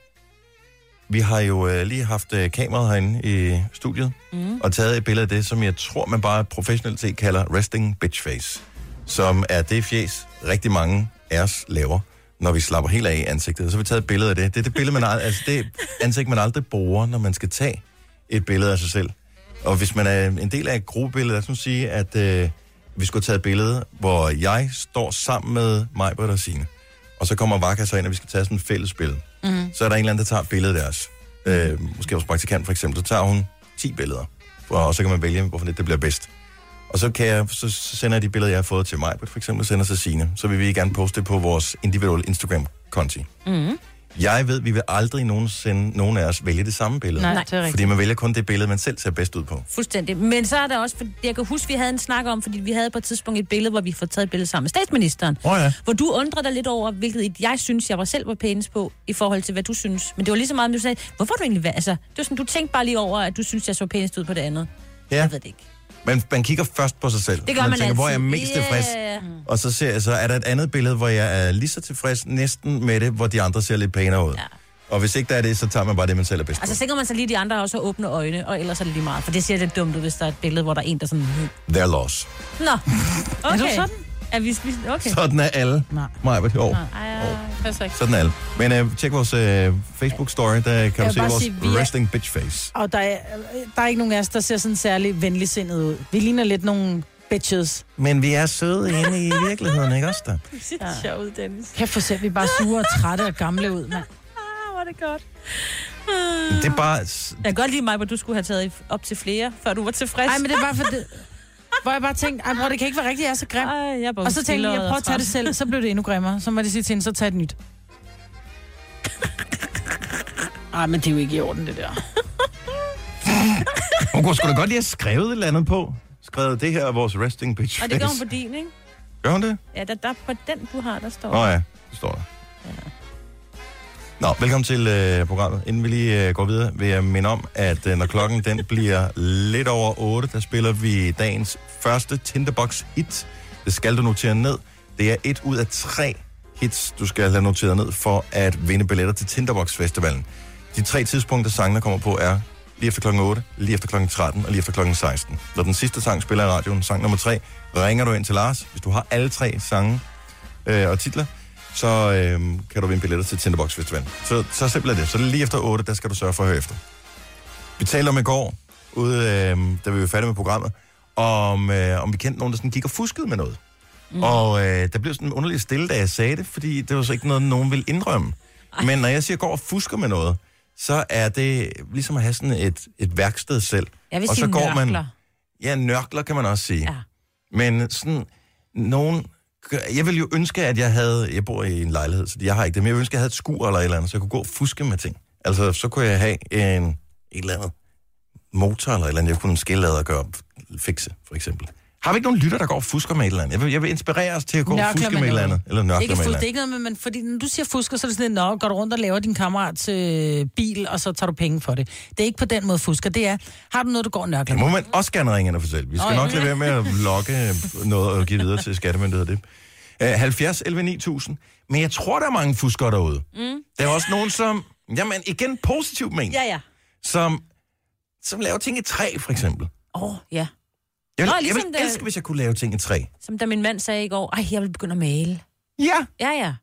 vi har jo øh, lige haft øh, kameraet herinde i studiet, mm. og taget et billede af det, som jeg tror, man bare professionelt set kalder resting bitch face. Som er det fjes, rigtig mange af os laver, når vi slapper helt af i ansigtet. Og så har vi taget et billede af det. Det er det billede, man aldrig, altså det ansigt, man aldrig bruger, når man skal tage et billede af sig selv. Og hvis man er en del af et gruppebillede, lad os nu sige, at øh, vi skulle tage et billede, hvor jeg står sammen med mig, og Signe. Og så kommer Vaka så ind, og vi skal tage sådan et fælles billede. Mm. Så er der en eller anden, der tager et billede af deres. Øh, måske vores praktikant for eksempel. Så tager hun 10 billeder. Og så kan man vælge, hvorfor det, det bliver bedst. Og så, kan jeg, så, så sender jeg de billeder, jeg har fået til mig, for eksempel, sender til Signe. Så vil vi gerne poste det på vores individuelle Instagram-konti. Mm. Jeg ved, vi vil aldrig nogensinde, nogen af os vælge det samme billede. Nej, det er rigtigt. Fordi man vælger kun det billede, man selv ser bedst ud på. Fuldstændig. Men så er der også, for jeg kan huske, vi havde en snak om, fordi vi havde på et tidspunkt et billede, hvor vi får taget et billede sammen med statsministeren. Oh, ja. Hvor du undrer dig lidt over, hvilket et jeg synes, jeg var selv var pænest på, i forhold til, hvad du synes. Men det var lige så meget, du sagde, hvorfor du egentlig været? Altså, det var sådan, du tænkte bare lige over, at du synes, jeg så pænest ud på det andet. Ja, Jeg ved det ikke. Men man kigger først på sig selv. Det gør man, tænker, altid. hvor er jeg mest Ja, tilfreds? ja. Og så ser jeg, så er der et andet billede, hvor jeg er lige så tilfreds næsten med det, hvor de andre ser lidt pænere ud. Ja. Og hvis ikke der er det, så tager man bare det, man selv er bedst Altså, på. sikrer man sig lige, de andre også har åbne øjne, og ellers er det lige meget. For det ser lidt dumt ud, hvis der er et billede, hvor der er en, der sådan... Their loss. Nå, okay. Er du sådan? Er vi, okay. Sådan er alle. Nej. Maja, jo. Ej, ikke. Sådan er alle. Men uh, tjek vores uh, Facebook-story, der kan du se vores sige, er- resting bitch face. Og der er, der er ikke nogen af os, der ser sådan særlig venligsindet ud. Vi ligner lidt nogle bitches. Men vi er søde inde i virkeligheden, ikke også der? Det ser sjovt ud, Dennis. Kan få se, vi er bare sure og trætte og gamle ud, mand. Ah, hvor er det godt. Det er bare... Jeg kan godt lide mig, hvor du skulle have taget op til flere, før du var tilfreds. Nej, men det er bare for det... Hvor jeg bare tænkte, ej, bror, det kan ikke være rigtigt, jeg er så grim. Ej, jeg Og så tænkte jeg, jeg prøver at tage det selv, så blev det endnu grimmere. Så må det sige til hende, så tag et nyt. Ej, men det er jo ikke i orden, det der. Hun kunne sgu da godt lige have skrevet et eller andet på. Skrevet, det her er vores resting bitch Og det gør hun på din, ikke? Gør hun det? Ja, der, der på den, du har, der står. Åh oh, ja, det står der. Nå, velkommen til øh, programmet. Inden vi lige øh, går videre, vil jeg minde om, at øh, når klokken den bliver lidt over 8, der spiller vi dagens første Tinderbox hit. Det skal du notere ned. Det er et ud af tre hits, du skal have noteret ned for at vinde billetter til Tinderbox Festivalen. De tre tidspunkter, sangene kommer på, er lige efter klokken 8, lige efter klokken 13 og lige efter klokken 16. Når den sidste sang spiller i radioen, sang nummer 3, ringer du ind til Lars. Hvis du har alle tre sange øh, og titler, så øh, kan du vinde billetter til Tinderbox Festival. Så, så simpelt er det. Så lige efter 8, der skal du sørge for at høre efter. Vi talte om i går, ude, øh, da vi var færdige med programmet, om, øh, om vi kendte nogen, der sådan gik og fuskede med noget. Mm. Og øh, der blev sådan underligt stille, da jeg sagde det, fordi det var så ikke noget, nogen ville indrømme. Ej. Men når jeg siger, går og fusker med noget, så er det ligesom at have sådan et, et værksted selv. Jeg vil og sige så går man, nørkler. Ja, nørkler kan man også sige. Ja. Men sådan nogen... Jeg ville jo ønske, at jeg havde... Jeg bor i en lejlighed, så jeg har ikke det. Men jeg ville ønske, at jeg havde et skur eller et eller andet, så jeg kunne gå og fuske med ting. Altså, så kunne jeg have en, et eller andet motor eller et eller andet, jeg kunne skille og gøre fikse, for eksempel. Har vi ikke nogen lytter, der går og fusker med et eller andet? Jeg vil, jeg vil inspirere os til at gå og Nørkler fuske med med et eller andet. Eller nørkler Ikke med et eller det er andet. ikke noget med, men fordi når du siger fusker, så er det sådan, nå, går du rundt og laver din kammerats øh, bil, og så tager du penge for det. Det er ikke på den måde fusker, det er, har du noget, du går og nørkler Det med? må man også gerne ringe ind og fortælle. Vi skal ja. nok lade være med at logge noget og give videre til skattemyndigheder. Det. Uh, 70 11 9000. Men jeg tror, der er mange fuskere derude. Mm. Der er også nogen, som... Jamen, igen, positivt men. Ja, ja. Som, som laver ting i træ, for eksempel. Åh, oh, ja. Jeg vil, Nå, jeg ligesom vil det- elske, hvis jeg kunne lave ting i træ. Som da min mand sagde i går, ej, jeg vil begynde at male. Ja, Ja, ja.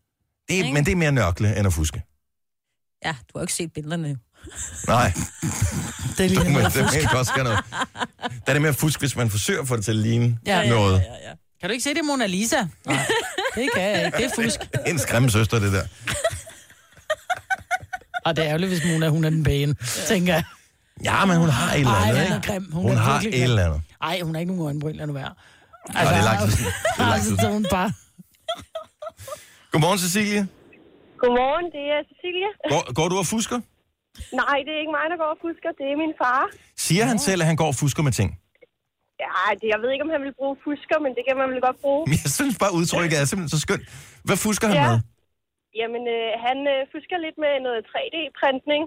det er, men det er mere nørkle end at fuske. Ja, du har jo ikke set billederne. Nej, Det er noget. det kan også noget. Der er det mere fusk, hvis man forsøger at få det til at ligne Ja, ja, noget. Ja, ja. Kan du ikke se det, er Mona Lisa? Nej, det kan jeg ikke. Det er fusk. En skræmme søster, det der. Og det er ærgerligt, hvis Mona, hun er den pæne, tænker jeg. Ja, men hun har et eller Ej, andet, hun er ikke? grim. Hun Hun, er har et eller andet. Ej, hun har ikke nogen øjenbryn, lad nu være. Nå, det er lang tid. Det er lang tid Altså, så er hun bare... Godmorgen, Cecilie. Godmorgen, det er Cecilie. Går, går du og fusker? Nej, det er ikke mig, der går og fusker. Det er min far. Siger han selv, at han går og fusker med ting? Ja, det, jeg ved ikke, om han vil bruge fusker, men det kan man vel godt bruge. Men jeg synes bare, udtrykket er simpelthen så skønt. Hvad fusker han Ja. med? Jamen, øh, han øh, fusker lidt med noget 3D-printning.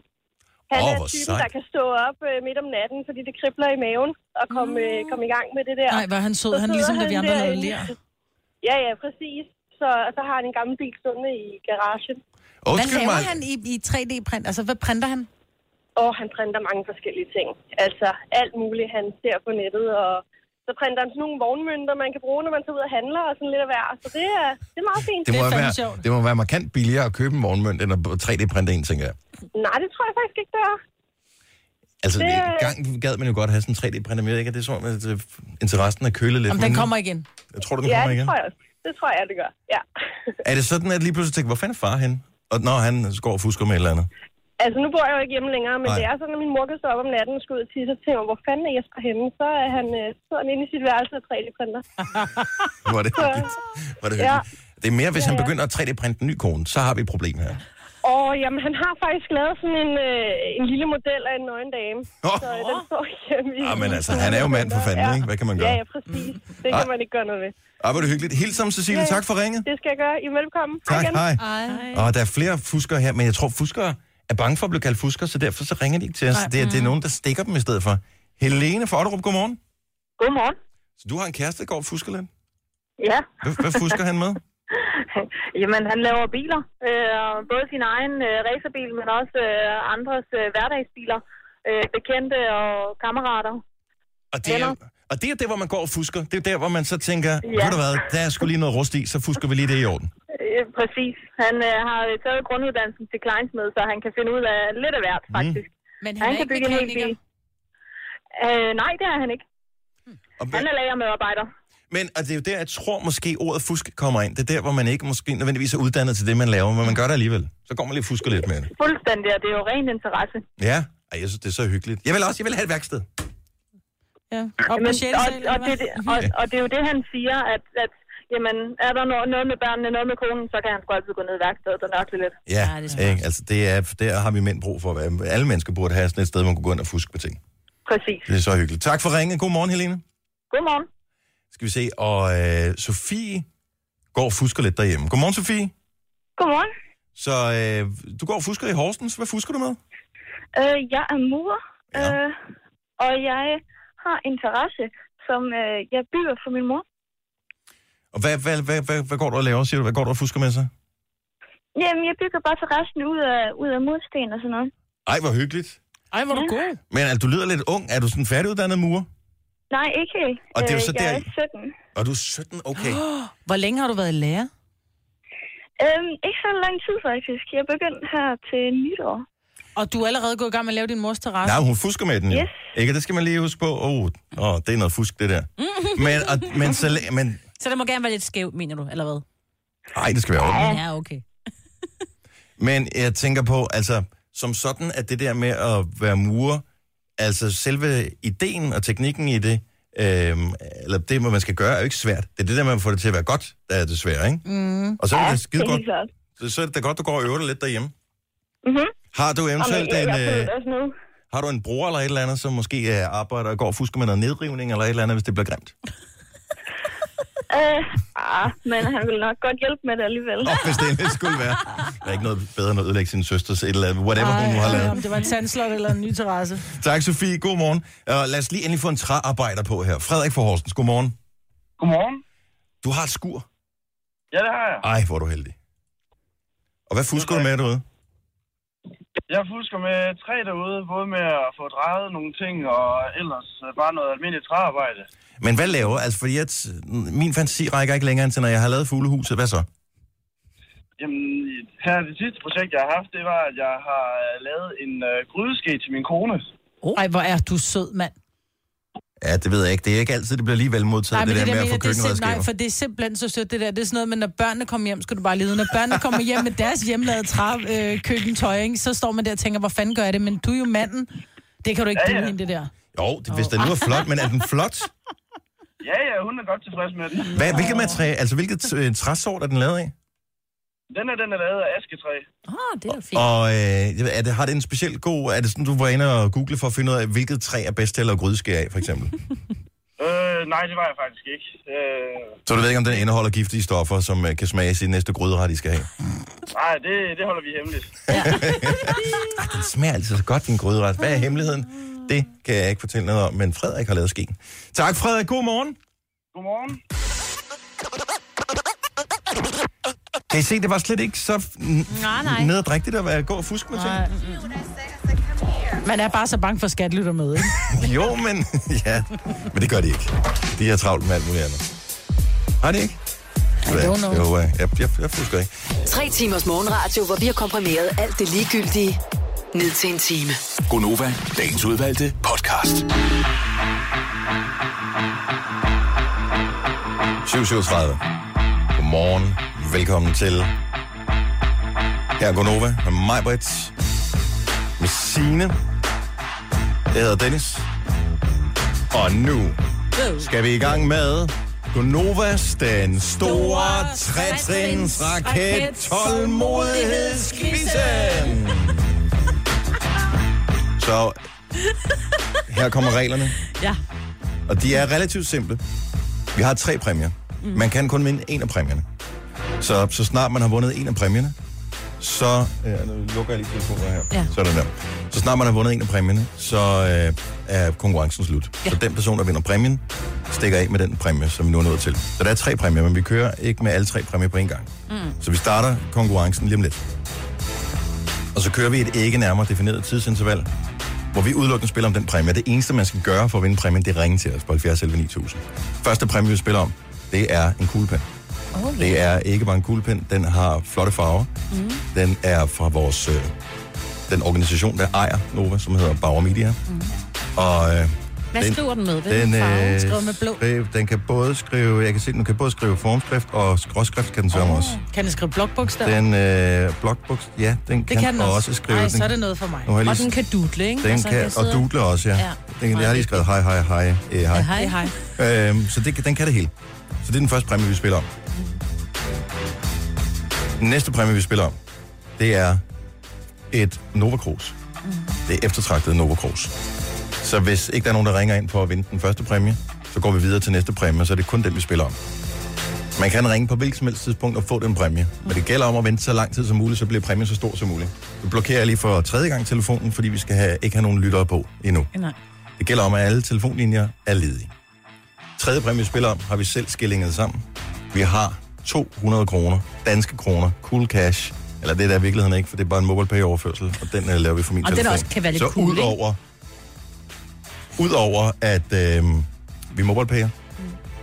Han Åh, er typen, sejt. der kan stå op øh, midt om natten, fordi det kribler i maven, og komme øh, kom i gang med det der. Nej, var han sød. Så Han ligesom, da vi andre lavede derinde. ler. Ja, ja, præcis. Så, og så har han en gammel bil stående i garagen. Hvad Undskyld laver mig. han i, i 3D-print? Altså, hvad printer han? Og han printer mange forskellige ting. Altså alt muligt, han ser på nettet, og så printer han sådan nogle vognmønter, man kan bruge, når man tager ud og handler, og sådan lidt af hver. Så det er, det er meget fint. Det må, Det er være, sjovt. det må være markant billigere at købe en vognmønt, end at 3D-printe en, tænker jeg. Nej, det tror jeg faktisk ikke, det er. Altså, Det- det... gang gad man jo godt have sådan en 3D-printer, men jeg ved ikke, at det er som om, at øh, interessen er kølet lidt. Om den Men kommer igen. Jeg tror, du, den Ja, kommer det igen. tror jeg. Det tror jeg, det gør. Ja. Er det sådan, at lige pludselig tænker, hvor fanden er far hen? Og når han går og fusker med et eller andet. altså, nu bor jeg jo ikke hjemme længere, men Nej. Det er sådan, at min mor kan stå op om natten og skal ud og tisse, og tænker, hvor fanden er Jesper henne? Så er han, øh, han inde i sit værelse og 3D-printer. Hvor er det hyggeligt. Hvor er det, Ja. hyggeligt. det er mere, hvis han begynder at 3D-printe en ny kone, så har vi et problem her. Og jamen, han har faktisk lavet sådan en, øh, en lille model af en nøgen dame. Åh. Så øh, den står hjemme i... Ah, men altså, han er jo mand for fanden, ikke? Hvad kan man gøre? Ja, ja, præcis. Det kan Ej. man ikke gøre noget ved. Ah, er det hyggeligt. Hils om, Cecilie. Ja, ja. Tak for ringet. Det skal jeg gøre. I er velkommen. Tak, igen. hej. Ej. Og der er flere fuskere her, men jeg tror, fuskere er bange for at blive kaldt fuskere, så derfor så ringer de ikke til os. Det er, det er nogen, der stikker dem i stedet for. Helene fra Otterup, godmorgen. Godmorgen. Så du har en kæreste, der går og fusker lidt. Ja, Hvad, hvad fusker han med? jamen han laver biler. Øh, både sin egen øh, racerbil, men også øh, andres øh, hverdagsbiler. Øh, bekendte og kammerater. Og det, er, og det er der, hvor man går og fusker. Det er der, hvor man så tænker, ja. Ved du hvad, der er sgu lige noget rust i, så fusker vi lige det i orden. Øh, præcis. Han øh, har taget grunduddannelsen til Kleinsmed, så han kan finde ud af lidt af hvert, faktisk. Men han Han er kan ikke bygge en hel bil. Øh, nej, det er han ikke. Og, Han er lagermedarbejder. Men og det er jo der, jeg tror måske ordet fusk kommer ind. Det er der, hvor man ikke måske nødvendigvis er uddannet til det, man laver, men man gør det alligevel. Så går man lige og fusker lidt med det. Fuldstændig, og det er jo ren interesse. Ja, Ej, jeg synes, det er så hyggeligt. Jeg vil også jeg vil have et værksted. Ja. Og Jamen, og, og, det, og, og det er jo det, han siger, at, at jamen, er der noget, noget med børnene, noget med konen, så kan han sgu altid gå ned i værkstedet og nørkle lidt. Ja, Ja, det er ikke? altså det er, der har vi mænd brug for. Alle mennesker burde have sådan et sted, man kunne gå ind og fuske på ting. Præcis. Det er så hyggeligt. Tak for ringen. God morgen, Helene. Godmorgen. Skal vi se. Og øh, Sofie går og fusker lidt derhjemme. Godmorgen, Sofie. Godmorgen. Så øh, du går og fusker i Horsens. Hvad fusker du med? Øh, jeg er murer, Ja. øh, og jeg har en terrasse, som øh, jeg bygger for min mor. Og hvad, hvad, hvad, hvad, hvad går du og laver, siger du? Hvad går du og fusker med så? Jamen, jeg bygger bare terrassen ud af, ud af mursten og sådan noget. Ej, hvor hyggeligt. Ej, hvor er du god. Men altså, du lyder lidt ung. Er du sådan færdiguddannet murer? Nej, ikke helt. Og det er jo så øh, jeg der- er 17. Og du er 17, okay. Hvor længe har du været lærer? Øhm, ikke så lang tid, faktisk. Jeg begyndte her til nytår. Og du er allerede gået i gang med at lave din mors terrasse? Nej, hun fusker med den jo. Yes. Ikke? Det skal man lige huske på. Åh, oh, oh, det er noget fusk, det der. men, og, men, så, men, Så det må gerne være lidt skævt, mener du, eller hvad? ej, det skal være ordentligt. Ja, okay. Men jeg tænker på, altså, som sådan, at det der med at være murer, altså selve ideen og teknikken i det, øhm, eller det, man skal gøre, er jo ikke svært. Det er det der, man får det til at være godt, der er det svære, ikke? Mm. Og så er det det skide er godt. Så, så er det da godt, du går og øver dig lidt derhjemme. Mhm. Har du eventuelt Jamen, en, jeg, jeg øh, har du en bror eller et eller andet, som måske øh, arbejder og går og fusker med noget nedrivning eller et eller andet, hvis det bliver grimt? Øh, ah, men han vil nok godt hjælpe med det alligevel. Åh, hvis det endelig skulle være. Der er ikke noget bedre end at ødelægge sin søsters et eller andet, whatever hun nu har Ej, lavet. om det var en sandslot eller en ny terrasse. Tak, Sofie. God morgen. Uh, lad os lige endelig få en træarbejder på her. Frederik for Horsens, god morgen. Godmorgen. Du har et skur. Ja, det har jeg. Ej, hvor er du heldig. Og hvad fusker du med derude? Jeg fusker med træ derude, både med at få drejet nogle ting, og ellers øh, bare noget almindeligt træarbejde. Men hvad laver? Altså, fordi at, min fantasi rækker ikke længere end til, når jeg har lavet fuglehuset. Hvad så? Jamen, her det sidste projekt, jeg har haft, det var, at jeg har øh, lavet en øh, grydeske til min kone. Ej, hvor er du sød, mand. Ja, det ved jeg ikke. Det er ikke altid, det bliver lige vel modtaget, det, men der med jeg at få mener, det er køkkenredskaber. Nej, for det er simpelthen så sødt, det der. Det er sådan noget, men når børnene kommer hjem, skal du bare lide. Når børnene kommer hjem med deres hjemlavede træ, øh, køkkentøj, ikke, så står man der og tænker, hvor fanden gør jeg det? Men du er jo manden. Det kan du ikke Ja, ja, hende, det der. Jo, det, hvis den nu er flot, men er den flot? Ja, ja, hun er godt tilfreds med den. Hvad, hvilket materiale, altså hvilket øh, træsort er den lavet af? Den er, den er lavet af asketræ. Åh, oh, det er fint. Og øh, er det, har det en speciel god... Er det sådan, du var inde og google for at finde ud af, hvilket træ er bedst til at lave grydeskær af, for eksempel? Øh, nej, det var jeg faktisk ikke. Øh, Så du ved ikke, om den indeholder giftige stoffer, som øh, kan smage i næste gryderet, de skal have? nej, det, det holder vi hemmeligt. Den smager altid så godt, din gryderet. Hvad er hemmeligheden? Det kan jeg ikke fortælle noget om, men Frederik har lavet skeen. Tak, Frederik. God morgen. Godmorgen. Kan I se, det var slet ikke så Nej, nej. nederdrægtigt at gå og fuske med ting? Man er bare så bange for skatlytter med, ikke? Jo, men... ja, men det gør de ikke. De er travlt med alt muligt andet. Har de ikke? I don't know. Jo, øh, jeg, jeg, jeg fusker ikke. Tre timers morgenradio, hvor vi har komprimeret alt det ligegyldige ned til en time. Gonova, dagens udvalgte podcast. 737. Godmorgen. Velkommen til her er Gonova med mig, Britt, med Signe. Jeg hedder Dennis. Og nu skal vi i gang med Gonovas, den store trætrins raket tålmodighedskvisten. Så her kommer reglerne. Ja. Og de er relativt simple. Vi har tre præmier. Mm. Man kan kun vinde en af præmierne. Så, så snart man har vundet en af præmierne, så... Øh, nu lukker jeg lige telefonen her. Ja. Sådan der. Så snart man har vundet en af præmierne, så øh, er konkurrencen slut. Ja. Så den person, der vinder præmien, stikker af med den præmie, som vi nu er nået til. Så der er tre præmier, men vi kører ikke med alle tre præmier på en gang. Mm. Så vi starter konkurrencen lige om lidt. Og så kører vi et ikke nærmere defineret tidsinterval, hvor vi udelukkende spiller om den præmie. Det eneste, man skal gøre for at vinde præmien, det er ringe til os på 70 11 9000. Første præmie, vi spiller om, det er en kuglepen. Oh, Det er ikke bare en kuglepen, den har flotte farver. Mm. Den er fra vores, øh, den organisation, der ejer Nova, som hedder Bauer Media. Mm. Og øh, Hvad Den- skriver den med? Hvilken Den, farve? øh, Skriver med blå. skriv, den kan både skrive, jeg kan se, den kan både skrive formskrift og skråskrift kan den sørge oh. også. Kan den skrive blokbogstaver? Den øh, blokboks, ja, den det kan, kan den også. også skrive. Nej, den, så er det noget for mig. har jeg Og lige, den kan dudle, ikke? den Altså, kan, jeg og dudle også, ja. Ja. Den, jeg har lige skrevet hej, hej, hej, eh, hej. Hej. Hej, hej. Øhm, så det, kan- den kan det hele. Så det er den første præmie, vi spiller om. Næste præmie, vi spiller om, det er et Nova Cruz. Det er eftertragtet Nova Cruz. Så hvis ikke der er nogen, der ringer ind for at vinde den første præmie, så går vi videre til næste præmie, så er det kun den, vi spiller om. Man kan ringe på hvilket som helst tidspunkt og få den præmie. Men det gælder om at vente så lang tid som muligt, så bliver præmien så stor som muligt. Vi blokerer lige for tredje gang telefonen, fordi vi skal have, ikke have nogen lyttere på endnu. Nej. Det gælder om, at alle telefonlinjer er ledige. Tredje præmie, vi spiller om, har vi selv skillinget sammen. Vi har 200 kroner, danske kroner, cool cash. Eller det er der i virkeligheden ikke, for det er bare en mobile pay overførsel, og den uh, laver vi for min Og den telefon. også kan være lidt Så cool, ikke? udover, udover at øh, vi mobile payer,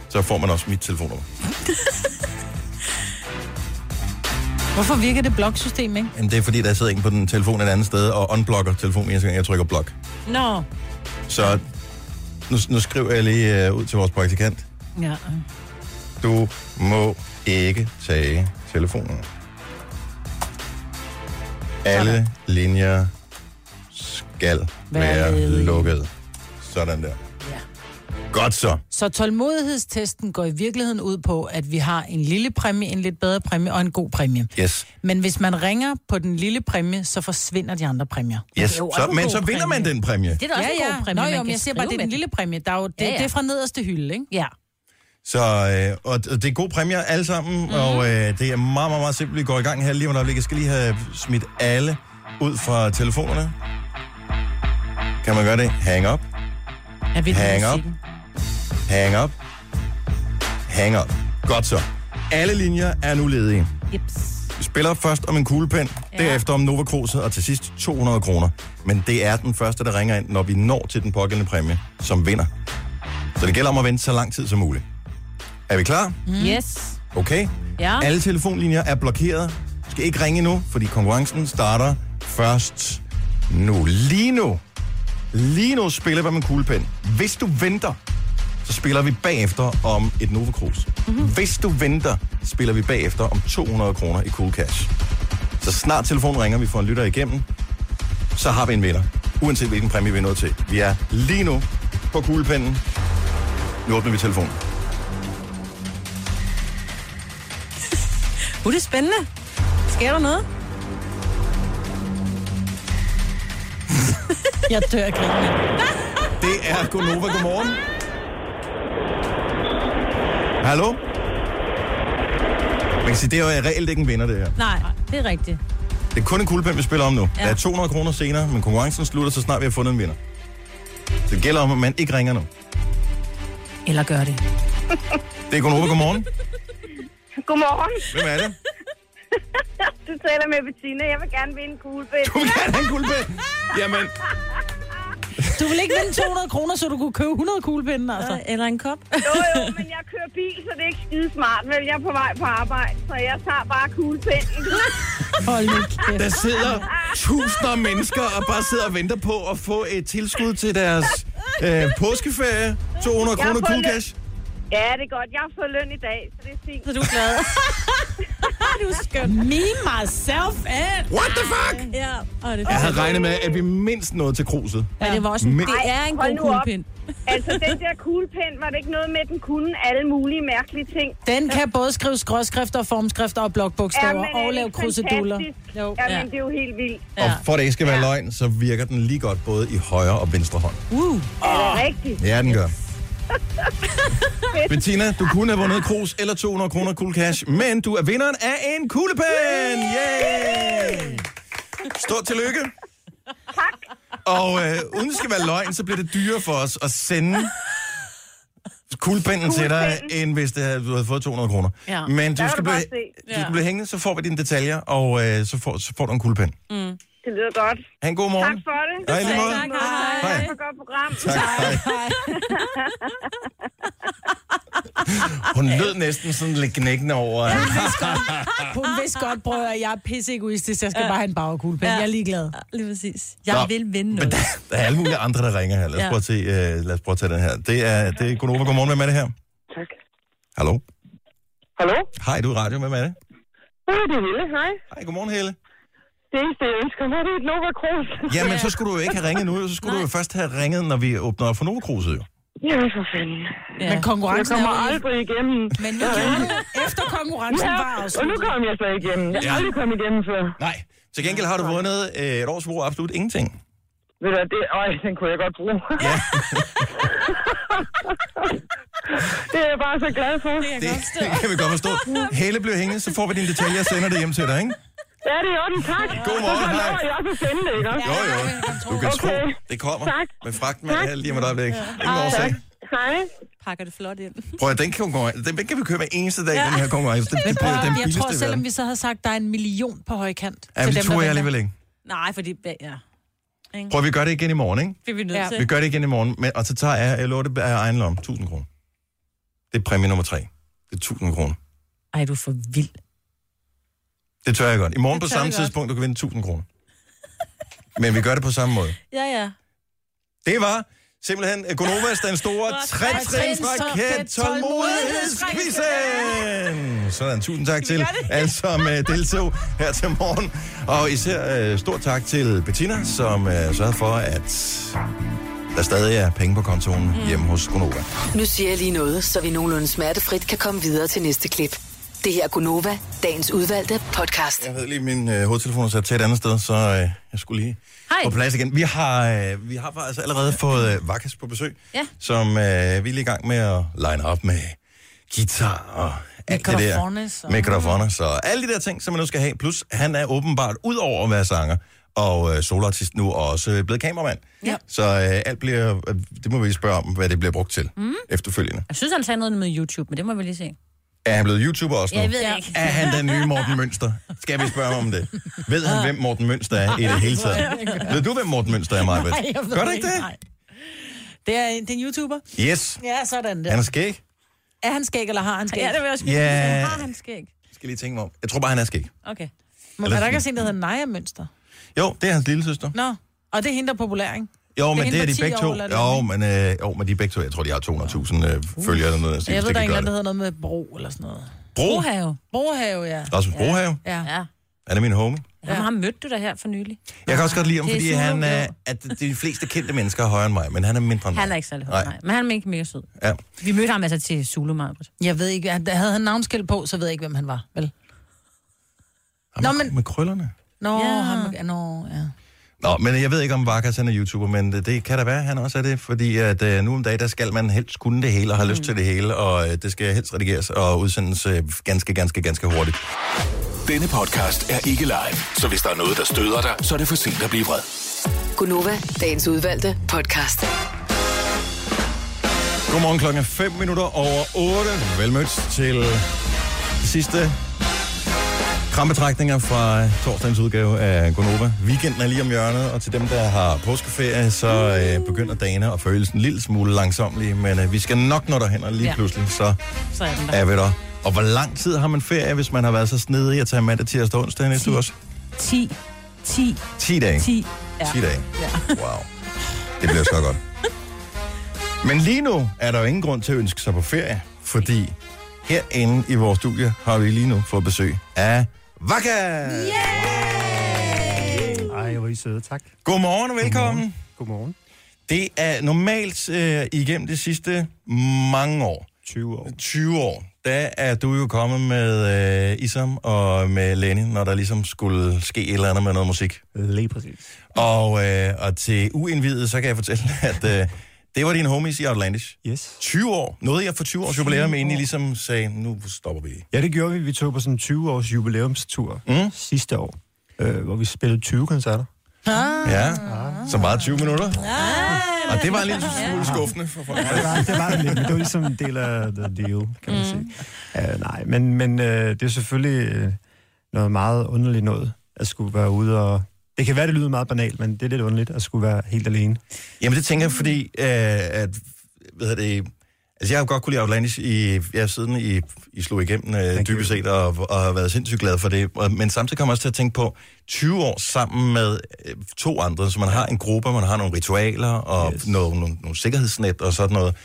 så får man også mit telefonnummer. Hvorfor virker det bloksystem, ikke? Jamen, det er fordi, der sidder en på den telefon et andet sted og unblocker telefonen, eneste gang jeg trykker blok. Nå. Så nu, nu skriver jeg lige uh, ud til vores praktikant. Ja. Du må ikke tage telefonen. Alle linjer skal Være være lukket. Sådan der. Ja. Godt så. Så tålmodighedstesten går i virkeligheden ud på, at vi har en lille præmie, en lidt bedre præmie og en god præmie. Yes. Men hvis man ringer på den lille præmie, så forsvinder de andre præmier. yes. det er jo Så, en men god så vinder man præmie. den præmie. Det er da også en god præmie, Nå man jo, kan men jeg siger bare, skrive det er den med. lille præmie. Der er jo, det, Ja, ja. det er fra nederste hylde, ikke? Ja. Så øh, og, det er gode præmier alle sammen, mm. og øh, det er meget, meget, meget simpelt. Vi går i gang her lige om et øjeblik. Jeg skal lige have smidt alle ud fra telefonerne. Kan man gøre det? Hang up. Jeg vil Hang up. Hang up. Hang up. Godt så. Alle linjer er nu ledige. Jeps. Vi spiller først om en kuglepen, ja. derefter om Nova Cruiset, og til sidst 200 kroner. Men det er den første, der ringer ind, når vi når til den pågældende præmie, som vinder. Så det gælder om at vente så lang tid som muligt. Er vi klar? Mm. Yes. Okay. Ja. Alle telefonlinjer er blokeret. Du skal ikke ringe nu, fordi konkurrencen starter først nu. Lige nu. Lige nu spiller vi med en kuglepen. Hvis du venter, så spiller vi bagefter om et Nova Cruz. Mm-hmm. Hvis du venter, spiller vi bagefter om 200 kroner i Cool Cash. Så snart telefonen ringer, vi får en lytter igennem, så har vi en vinder. Uanset hvilken præmie vi er nået til. Vi er lige nu på kuglepennen. Nu åbner vi telefonen. Uh, det er spændende. Sker der noget? Jeg dør grinene. Det er Gonova. Godmorgen. Hallo? Man kan sige, det er jo reelt ikke en vinder, det her. Nej, det er rigtigt. Det er kun en kuglepen, vi spiller om nu. Ja. Der er 200 kroner senere, men konkurrencen slutter, så snart vi har fundet en vinder. Det gælder om, at man ikke ringer nu. Eller gør det. Det er Gonova. Godmorgen. Godmorgen. Hvem er det? Du taler med Bettina. Jeg vil gerne vinde en kuglepen. Du vil gerne have en kuglepen. Jamen, Du vil ikke vinde 200 kroner, så du kunne købe 100 kuglepinde, altså. Eller en kop. Jo, jo, men jeg kører bil, så det er ikke skide smart. Vel, jeg er på vej på arbejde, så jeg tager bare kuglepinden. Hold nu kæft. der sidder tusinder af mennesker og bare sidder og venter på at få et tilskud til deres øh, påskeferie. 200 Jeg har kroner fået cool løn. cash. Ja, det er godt. Jeg har fået løn i dag, så det er fint. Så du er glad. du er skøn. Me, myself and... What the fuck? Ja, og det Jeg havde regnet med, at vi mindst nåede til kruset. Men det var også en, Men- det er en god kuglepind. Altså, den der kuglepen, var det ikke noget med, at den kunne alle mulige mærkelige ting? Den kan både skrive skråskrifter, formskrifter og blokbogstaver er og det lave kruseduller. Jo. Ja. det er jo helt vildt. Og for at det ikke skal være løgn, så virker den lige godt både i højre og venstre hånd. Uh. Er det rigtigt? Ja, den gør. Bettina, du kunne have vundet krus eller 200 kroner cool cash, men du er vinderen af en kuglepen! Yay! Stort tillykke. Tak. Og øh, uden det skal være løgn, så bliver det dyrere for os at sende kuglepennen til dig, end hvis det havde, du havde fået 200 kroner. Ja. Men du skal, du blive, du skal blive hængende, så får vi dine detaljer, og øh, så, får, så får du en kuglepen. Det lyder godt. Ha' en god morgen. Tak for det. Lige måde. Tak, hej. Hej. Tak for godt program. Tak, hej. Hun lød næsten sådan lidt knækkende over. Ja. Hun vidste godt, bror, at jeg er pisse egoistisk. Jeg skal Ja. bare have en bagkuglepen. Ja. Jeg er ligeglad. Lige præcis. Jeg Nå, vil vinde Men noget. der, der er alle mulige andre, der ringer her. Lad os, Ja. prøve, at se, uh, lad os prøve at tage den her. Det er, det er Gunova. Godmorgen, hvem er det her? Tak. Hallo? Hallo? Hej, du er i radio. Hvem er det? Ja, det er Helle. Hej. Hej, godmorgen, Helle. Det eneste, jeg ønsker mig, det er et Nova Cruz. Jamen, så skulle du jo ikke have ringet nu. Så skulle du jo først have ringet, når vi åbner op for Nova Cruise, jo. Ja, for fanden. Ja. Men Jeg konkurrencen kommer er jo... aldrig igennem. Men nu gjorde du efter konkurrencen Ja, var og nu afsluttet. kom jeg så igennem. Jeg har Ja. aldrig kommet igennem før. Nej. Til gengæld har du vundet øh, et års brug absolut ingenting. Ved du, det, øj, den kunne jeg godt bruge. Ja. det er jeg bare så glad for. Det, det kan vi godt forstå. Helle bliver hængende, så får vi dine detaljer og sender det hjem til dig, ikke? Ja, det er i orden, tak. Godmorgen, Og så hej. lover jeg også at sende det, ikke også? Jo, jo. Du kan tro, Okay. det kommer. Tak. Med fragten med Tak. her lige om et øjeblik. Ingen årsag. Hej. Pakker det flot ind. Prøv at den konkurrence, den kan vi køre hver eneste dag, den her konkurrence. Det, det bliver den jeg tror, selvom verden. vi så havde sagt, der er en million på højkant. Ja, til men det tror jeg alligevel ikke. Nej, fordi... Ja. Prøv, vi gør det igen i morgen, ikke? Det er vi nødt Ja. til. Vi gør det igen i morgen, men, og så tager jeg, jeg lover det af egen lom, 1000 kroner. Det er præmie nummer tre. Det er 1000 kroner. Ej, du er for vild. Det tør jeg godt. I morgen på samme tidspunkt, du kan vinde 1000 kroner. Men vi gør det på samme måde. Ja, ja. Det var simpelthen Gonovas den store trætrinsraket tålmodighedsquizzen. Sådan, tusind tak til alle, som uh, deltog her til morgen. Og især uh, stor tak til Bettina, som uh, sørgede for, at der stadig er penge på kontoen hjemme hos Gonova. Nu siger jeg lige noget, så vi nogenlunde smertefrit kan komme videre til næste klip. Det her er Gunova, dagens udvalgte podcast. Jeg havde lige min uh, hovedtelefon sat til et andet sted, så uh, jeg skulle lige Hej. på plads igen. Vi har, uh, vi har faktisk allerede fået uh, Vakas på besøg, Ja. som uh, vi er lige i gang med at line op med guitar og alt det der. Og- Mikrofoner. Så alle de der ting, som man nu skal have. Plus, han er åbenbart, ud over at være sanger og øh, solartist nu, også øh, blevet kameramand. Ja. Så øh, alt bliver, øh, det må vi lige spørge om, hvad det bliver brugt til mm. efterfølgende. Jeg synes, han sagde noget med YouTube, men det må vi lige se. Er han blevet YouTuber også nu? Jeg ved det ikke. Er han den nye Morten Mønster? Skal vi spørge ham om det? Ved han, hvem Morten Mønster er i det hele taget? Ved du, hvem Morten Mønster er, Maja? Gør du ikke det? Nej. Det er, en- det er en YouTuber. Yes. Ja, sådan der. Han er skæg. Er han skæg, eller har han skæg? Ja, det vil jeg også Ja. yeah. Har han skæg? Jeg skal lige tænke mig om. Jeg tror bare, han er skæg. Okay. Men er der ikke også en, der hedder Naja Mønster? Jo, det er hans lille søster. Nå, og det er hende, der er populær, ikke? Jo, men det er de 10 begge to. er Jo, men, øh, jo, men de er begge to. Jeg tror, de har 200.000 øh, følgere eller noget. Jeg ved, det der er en, der hedder noget med bro, eller sådan noget. Bro? Brohave. Brohave, ja. Rasmus Brohave. Ja. Ja. Er det min homie? ja. Ham mødte du der her for nylig. Jeg kan også godt lide ham, er fordi han er, at de fleste kendte mennesker er højere end mig, men han er mindre end mig. Han er ikke særlig høj, Nej. Men han er mega, mega sød. Ja. Vi mødte ham altså til Zulu. Jeg ved ikke, han- havde han navnskilt på, så ved jeg ikke, hvem han var, vel? Ham Nå, med, men- med krøllerne. Nå, Ja. ja. han, nå, ja. Nå, men jeg ved ikke, om Varkas han er YouTuber, men det, det kan da være, han også er det, fordi at uh, nu om dagen, der skal man helst kunne det hele og have mm. lyst til det hele, og uh, det skal helst redigeres og udsendes uh, ganske, ganske, ganske hurtigt. Denne podcast er ikke live, så hvis der er noget, der støder dig, så er det for sent at blive vred. Gunova, dagens udvalgte podcast. Godmorgen klokken er 5 minutter over 8. Velmødt til sidste krampetrækninger fra torsdagens udgave af Gonova. Weekenden er lige om hjørnet, og til dem, der har påskeferie, så øh, begynder dagene at føles en lille smule langsomlige, men øh, vi skal nok nå derhen, og lige Ja. pludselig, så Så er den der. er vi der. Og hvor lang tid har man ferie, hvis man har været så snedig at tage mandag, tirsdag og onsdag næste uge også? 10. 10. 10 dage. 10. Ja. 10 dage. Ja. Wow. Det bliver så godt. Men lige nu er der jo ingen grund til at ønske sig på ferie, fordi herinde i vores studie har vi lige nu fået besøg af Vaka! Ej, hvor I søde, tak. Godmorgen og velkommen. Godmorgen. Det er normalt øh, igennem de sidste mange år, 20 år. 20 år, der er du jo kommet med øh, Isam og med Lenny, når der ligesom skulle ske et eller andet med noget musik. Lige præcis. Og, øh, og til uindvidet, så kan jeg fortælle, at øh, det var dine homies i Outlandish. Yes. 20 år. Nåede jeg for 20 års jubilæum, inden I ligesom sagde, nu stopper vi. Ja, det gjorde vi. Vi tog på sådan en 20-års jubilæumstur Mm. sidste år, øh, hvor vi spillede 20 koncerter. Ja, så meget 20 minutter. Og det var en lille smule skuffende for folk. Det var, det var det lidt, men det var ligesom en del af the deal, kan man sige. Uh, nej, men, men uh, det er selvfølgelig uh, noget meget underligt noget, at skulle være ude og... Det kan være, det lyder meget banalt, men det er lidt underligt at skulle være helt alene. Jamen det tænker jeg, fordi øh, at, hvad det, Altså, jeg har godt kunne lide Outlandish i, ja, siden I, I slog igennem øh, dybest set, og, og har været sindssygt glad for det. Og, men samtidig kommer jeg også til at tænke på 20 år sammen med øh, to andre, så man har en gruppe, man har nogle ritualer og yes. nogle, nogle, nogle sikkerhedsnet og sådan noget.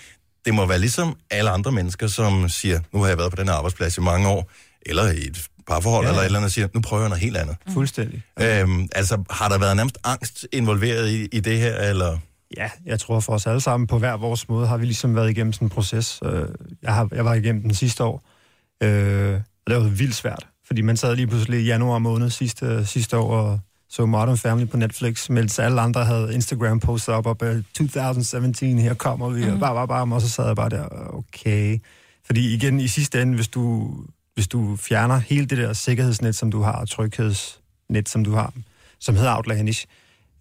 Det må være ligesom alle andre mennesker, som siger, nu har jeg været på den her arbejdsplads i mange år, eller i et parforhold, ja. Eller et eller andet, og siger, nu prøver jeg noget helt andet. Fuldstændig. Øhm, altså, har der været nærmest angst involveret i, i det her, eller... Ja, jeg tror for os alle sammen på hver vores måde har vi ligesom været igennem sådan en proces. Øh, Jeg, har, jeg var igennem den sidste år, øh, og det var vildt svært, fordi man sad lige pludselig i januar måned sidste, sidste år og så Modern Family på Netflix, mens alle andre havde Instagram postet op op af 2017, her kommer vi, mm. og bare, bare, bare, og så sad jeg bare der, okay. Fordi igen, i sidste ende, hvis du, hvis du fjerner hele det der sikkerhedsnet, som du har, og tryghedsnet, som du har, som hedder Outlandish,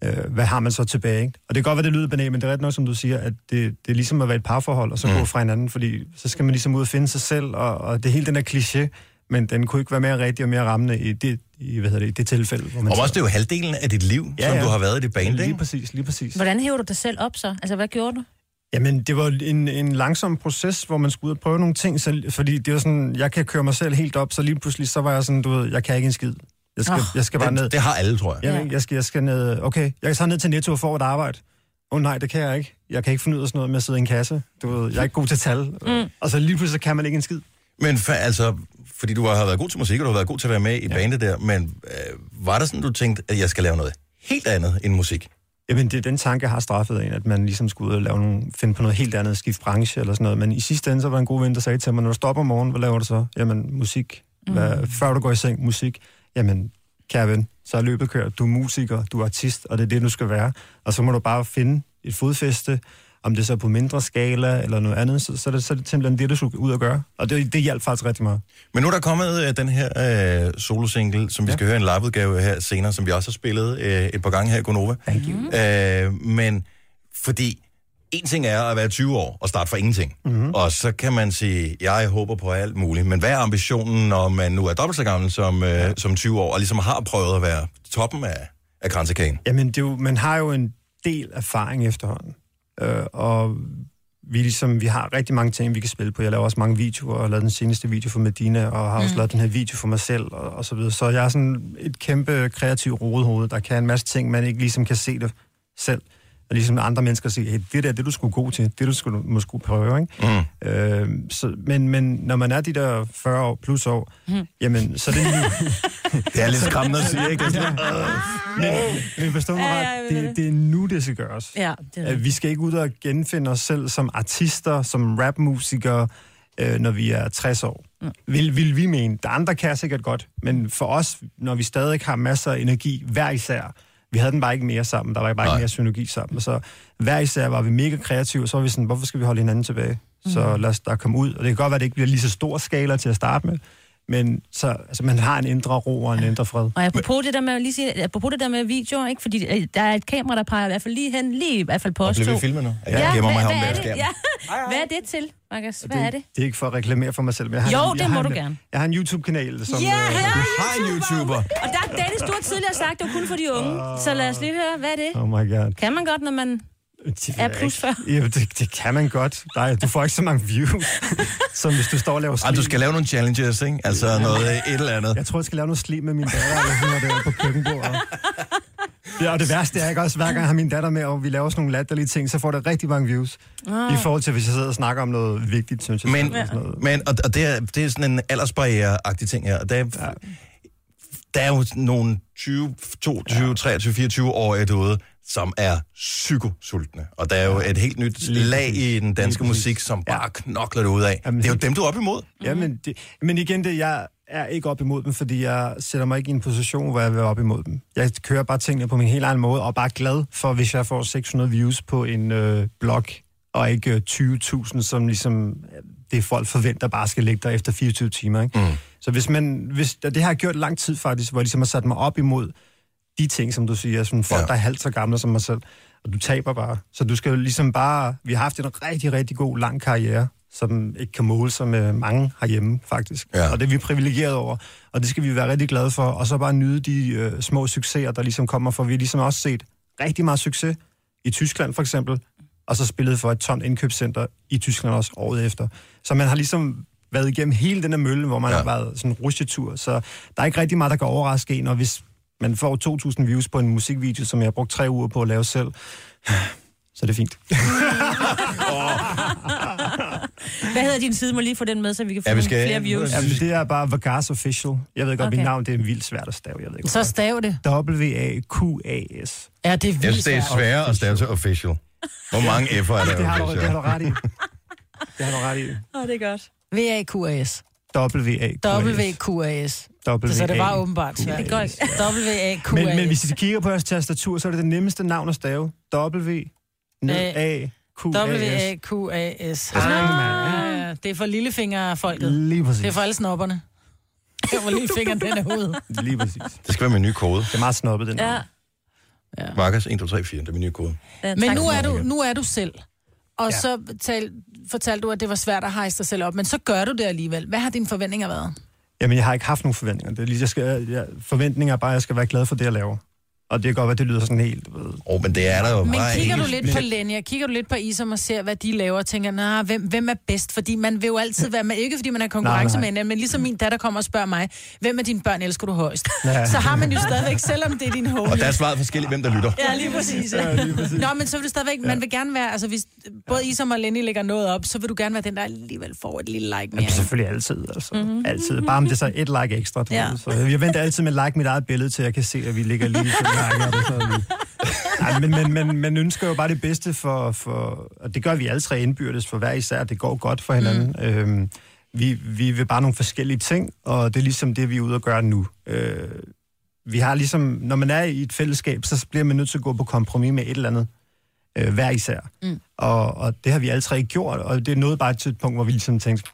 øh, hvad har man så tilbage? Ikke? Og det kan godt være, det lyder banalt, men det er ret nok, som du siger, at det, det er ligesom at være et parforhold, og så mm. gå fra hinanden, fordi så skal man ligesom ud og finde sig selv, og, og det er helt den der kliché, men den kunne ikke være mere rigtig og mere rammende i det, i, hvad hedder det, i det tilfælde. Hvor man Og også det er jo halvdelen af dit liv, ja, som du har været i det band, Lige ikke? præcis, lige præcis. Hvordan hæver du dig selv op så? Altså, hvad gjorde du? Jamen, det var en, en langsom proces, hvor man skulle ud og prøve nogle ting, så, fordi det var sådan, jeg kan køre mig selv helt op, så lige pludselig, så var jeg sådan, du ved, jeg kan ikke en skid. Jeg skal, oh, jeg skal bare det- ned. det har alle, tror jeg. Jeg, Ja. jeg, skal, jeg skal ned, okay, jeg kan så ned til Netto og få et arbejde. Åh oh, nej, det kan jeg ikke. Jeg kan ikke finde ud af sådan noget med at sidde i en kasse. Du ved, jeg er ikke god til tal. Mm. Og så lige pludselig så kan man ikke en skid. Men fa- altså, fordi du har været god til musik, og du har været god til at være med i ja. bandet der, men øh, var der sådan, du tænkte, at jeg skal lave noget helt andet end musik? Jamen, det er den tanke, jeg har straffet en, at man ligesom skulle ud og lave nogle, finde på noget helt andet, skifte branche eller sådan noget. Men i sidste ende, så var en god ven, der sagde til mig, når du stopper om morgenen, hvad laver du så? Jamen, musik. Hvad, Mm. Før du går i seng, musik. Jamen, kære ven, så er løbet kørt. Du er musiker, du er artist, og det er det, du skal være. Og så må du bare finde et fodfæste, om det så er på mindre skala eller noget andet, så, så, er, det, så er det simpelthen det, du skal ud og gøre. Og det, det hjalp faktisk rigtig meget. Men nu er der kommet øh, den her øh, solosingle, som vi skal høre en liveudgave her senere, som vi også har spillet øh, et par gange her i Gonova. Thank you. Øh, men fordi en ting er at være 20 år og starte fra ingenting. Mm-hmm. Og så kan man sige, jeg håber på alt muligt. Men hvad er ambitionen, når man nu er dobbelt så gammel som, øh, som 20 år, og ligesom har prøvet at være toppen af, af kransekagen? Jamen, det jo, man har jo en del erfaring efterhånden. Øh, og vi, ligesom, vi har rigtig mange ting, vi kan spille på. Jeg laver også mange videoer, og har lavet den seneste video for Medina, og har også Mm. lavet den her video for mig selv, og, og så videre. Så jeg er sådan et kæmpe kreativt rodehoved, der kan en masse ting, man ikke ligesom kan se det selv. Og ligesom andre mennesker siger, hey, det der, det du skulle god til, det du skulle, må skulle prøve, ikke? Mm. Øh, så, men, men når man er de der 40 år plus år, Mm. jamen, så er det nu. det er lidt skræmmende at sige, ikke? Det er sådan, men, men forstå mig Ja, ret, det, det er nu, det skal gøres. Ja, det er Øh, Vi skal ikke ud og genfinde os selv som artister, som rapmusikere, øh, når vi er 60 år. Mm. Vil, vil vi mene. Der andre kan sikkert godt, men for os, når vi stadig har masser af energi, hver især, vi havde den bare ikke mere sammen, der var bare ikke mere synergi sammen, så hver især var vi mega kreative, og så var vi sådan, hvorfor skal vi holde hinanden tilbage? Så Mm. lad os da komme ud, og det kan godt være, at det ikke bliver lige så stor skala til at starte med, men så, altså, man har en indre ro og en indre fred. Og apropos det der med, lige sige, apropos det der med videoer, ikke? fordi øh, der er et kamera, der peger i hvert fald lige hen, lige i hvert fald på Og os bliver to. vi filmet nu? Jeg Ja, gemmer mig hvad, hvad, er det? Ja. hvad er det til, Marcus? Hvad det, er det? Det er ikke for at reklamere for mig selv, men jeg har, Jo, en, det jeg må har du en, gerne. Jeg har en YouTube-kanal, som... Ja, øh, ja, har en YouTuber. Og der er Dennis, du har tidligere sagt, det var kun for de unge. Så lad os lige høre, hvad er det? Oh my god. Kan man godt, når man er plus 40? Ja, det, det kan man godt. Nej, du får ikke så mange views, som hvis du står og laver Ej, du skal lave nogle challenges, ikke? Altså noget øh, et eller andet. Jeg tror, jeg skal lave noget slim med min datter, eller sådan noget der på køkkenbordet. Ja, og det værste er ikke også, hver gang jeg har min datter med, og vi laver sådan nogle latterlige ting, så får det rigtig mange views. Ah. I forhold til, hvis jeg sidder og snakker om noget vigtigt, synes jeg. Men, Sådan noget. men og, og det, er, det er sådan en aldersbarriere-agtig ting her. Og der, er, der er jo nogle 20, 22, 23, 24 år derude, som er psykosultne. Og der er jo et helt nyt Lige lag i den danske musik, som bare knokler det ud af. Det er jo dem, du er op imod. Ja, men, det, men igen, det, jeg er ikke op imod dem, fordi jeg sætter mig ikke i en position, hvor jeg vil være op imod dem. Jeg kører bare tingene på min helt egen måde, og er bare glad for, hvis jeg får 600 views på en øh, blog, og ikke øh, 20.000, som ligesom øh, det folk forventer bare skal ligge der efter 24 timer. Ikke? Mm. Så hvis man, hvis, det har jeg gjort lang tid faktisk, hvor jeg ligesom har sat mig op imod de ting, som du siger, som folk, ja. der er halvt så gamle som mig selv, og du taber bare. Så du skal jo ligesom bare, vi har haft en rigtig, rigtig god, lang karriere, som ikke kan måle sig med mange herhjemme, faktisk. Ja. Og det er vi privilegeret over, og det skal vi være rigtig glade for, og så bare nyde de øh, små succeser, der ligesom kommer, for vi har ligesom også set rigtig meget succes i Tyskland for eksempel, og så spillede for et tomt indkøbscenter i Tyskland også året efter. Så man har ligesom været igennem hele den her mølle, hvor man ja. har været sådan en rusjetur. Så der er ikke rigtig meget, der kan overraske en, og hvis man får 2.000 views på en musikvideo, som jeg har brugt tre uger på at lave selv, så er det fint. Hvad hedder din side? Må jeg lige få den med, så vi kan få Ja, vi ja, skal- flere views. Jamen, det er bare Vagas Official. Jeg ved godt, okay. Mit navn det er vildt svært at stave. Jeg ved ikke, Så stav det. W-A-Q-A-S. Ja, det er Jeg vildt synes, det er svært. sværere at stave til official. Hvor mange F'er er der Det har, du, det har du ret i. Det har du ret i. Åh, det er godt. V-A-Q-A-S. W-A-Q-A-S. W-Q-A-S. Så det var åbenbart svært. Det er godt. W-A-Q-A-S. Men, men hvis I kigger på jeres tastatur, så er det det nemmeste navn at stave. W, A, Q, A, S. W-A-Q-A-S. Ah, Ah, ja, det er for lillefingerfolket. Lige præcis. Det er for alle snopperne. Det er for lillefingeren, den er ude. Lige præcis. Det skal være min nye kode. Det er meget snobbet, den Ja. navn. Markus 1, 2, 3, 4. Det er min nye kode. ja Men nu er, du, nu er du selv. Og Ja. ja. så tal, fortalte du, at det var svært at hejse dig selv op. Men så gør du det alligevel. Hvad har dine forventninger været? Jamen, jeg har ikke haft nogen forventninger. Det er lige, jeg skal, jeg, forventninger er bare, at jeg skal være glad for det, jeg laver. Og det kan godt være, det lyder sådan helt... Åh, oh, men det er der jo Men bare kigger du lidt på Lenja, kigger du lidt på Isom og ser, hvad de laver, og tænker, nah, hvem, hvem er bedst? Fordi man vil jo altid være med, ikke fordi man er konkurrence Nej, nej. med hinanden, men ligesom min datter kommer og spørger mig, hvem af dine børn elsker du højst? Ja. Så har man jo stadigvæk, selvom det er din homie. Og der er svaret forskelligt, hvem der lytter. Ja, lige præcis. Ja, lige præcis. Nå, men så vil du stadigvæk, man vil gerne være, altså hvis både Isom og Lenny lægger noget op, så vil du gerne være den, der alligevel får et lille like mere. Jamen, selvfølgelig altid, altså. Mm-hmm. Altid. Bare om det er så et like ekstra. Ja. Så jeg venter altid med like mit eget billede, til jeg kan se, at vi ligger lige og det så lige. Nej, men, men, men, man ønsker jo bare det bedste for, for... Og det gør vi alle tre indbyrdes for hver især. Det går godt for hinanden. Mm. Øhm, vi, vi vil bare nogle forskellige ting, og det er ligesom det, vi er ude at gøre nu. Øh, vi har ligesom... Når man er i et fællesskab, så bliver man nødt til at gå på kompromis med et eller andet. Øh, hver især. Mm. Og, og det har vi alle tre gjort, og det er noget bare et punkt, hvor vi ligesom tænkte,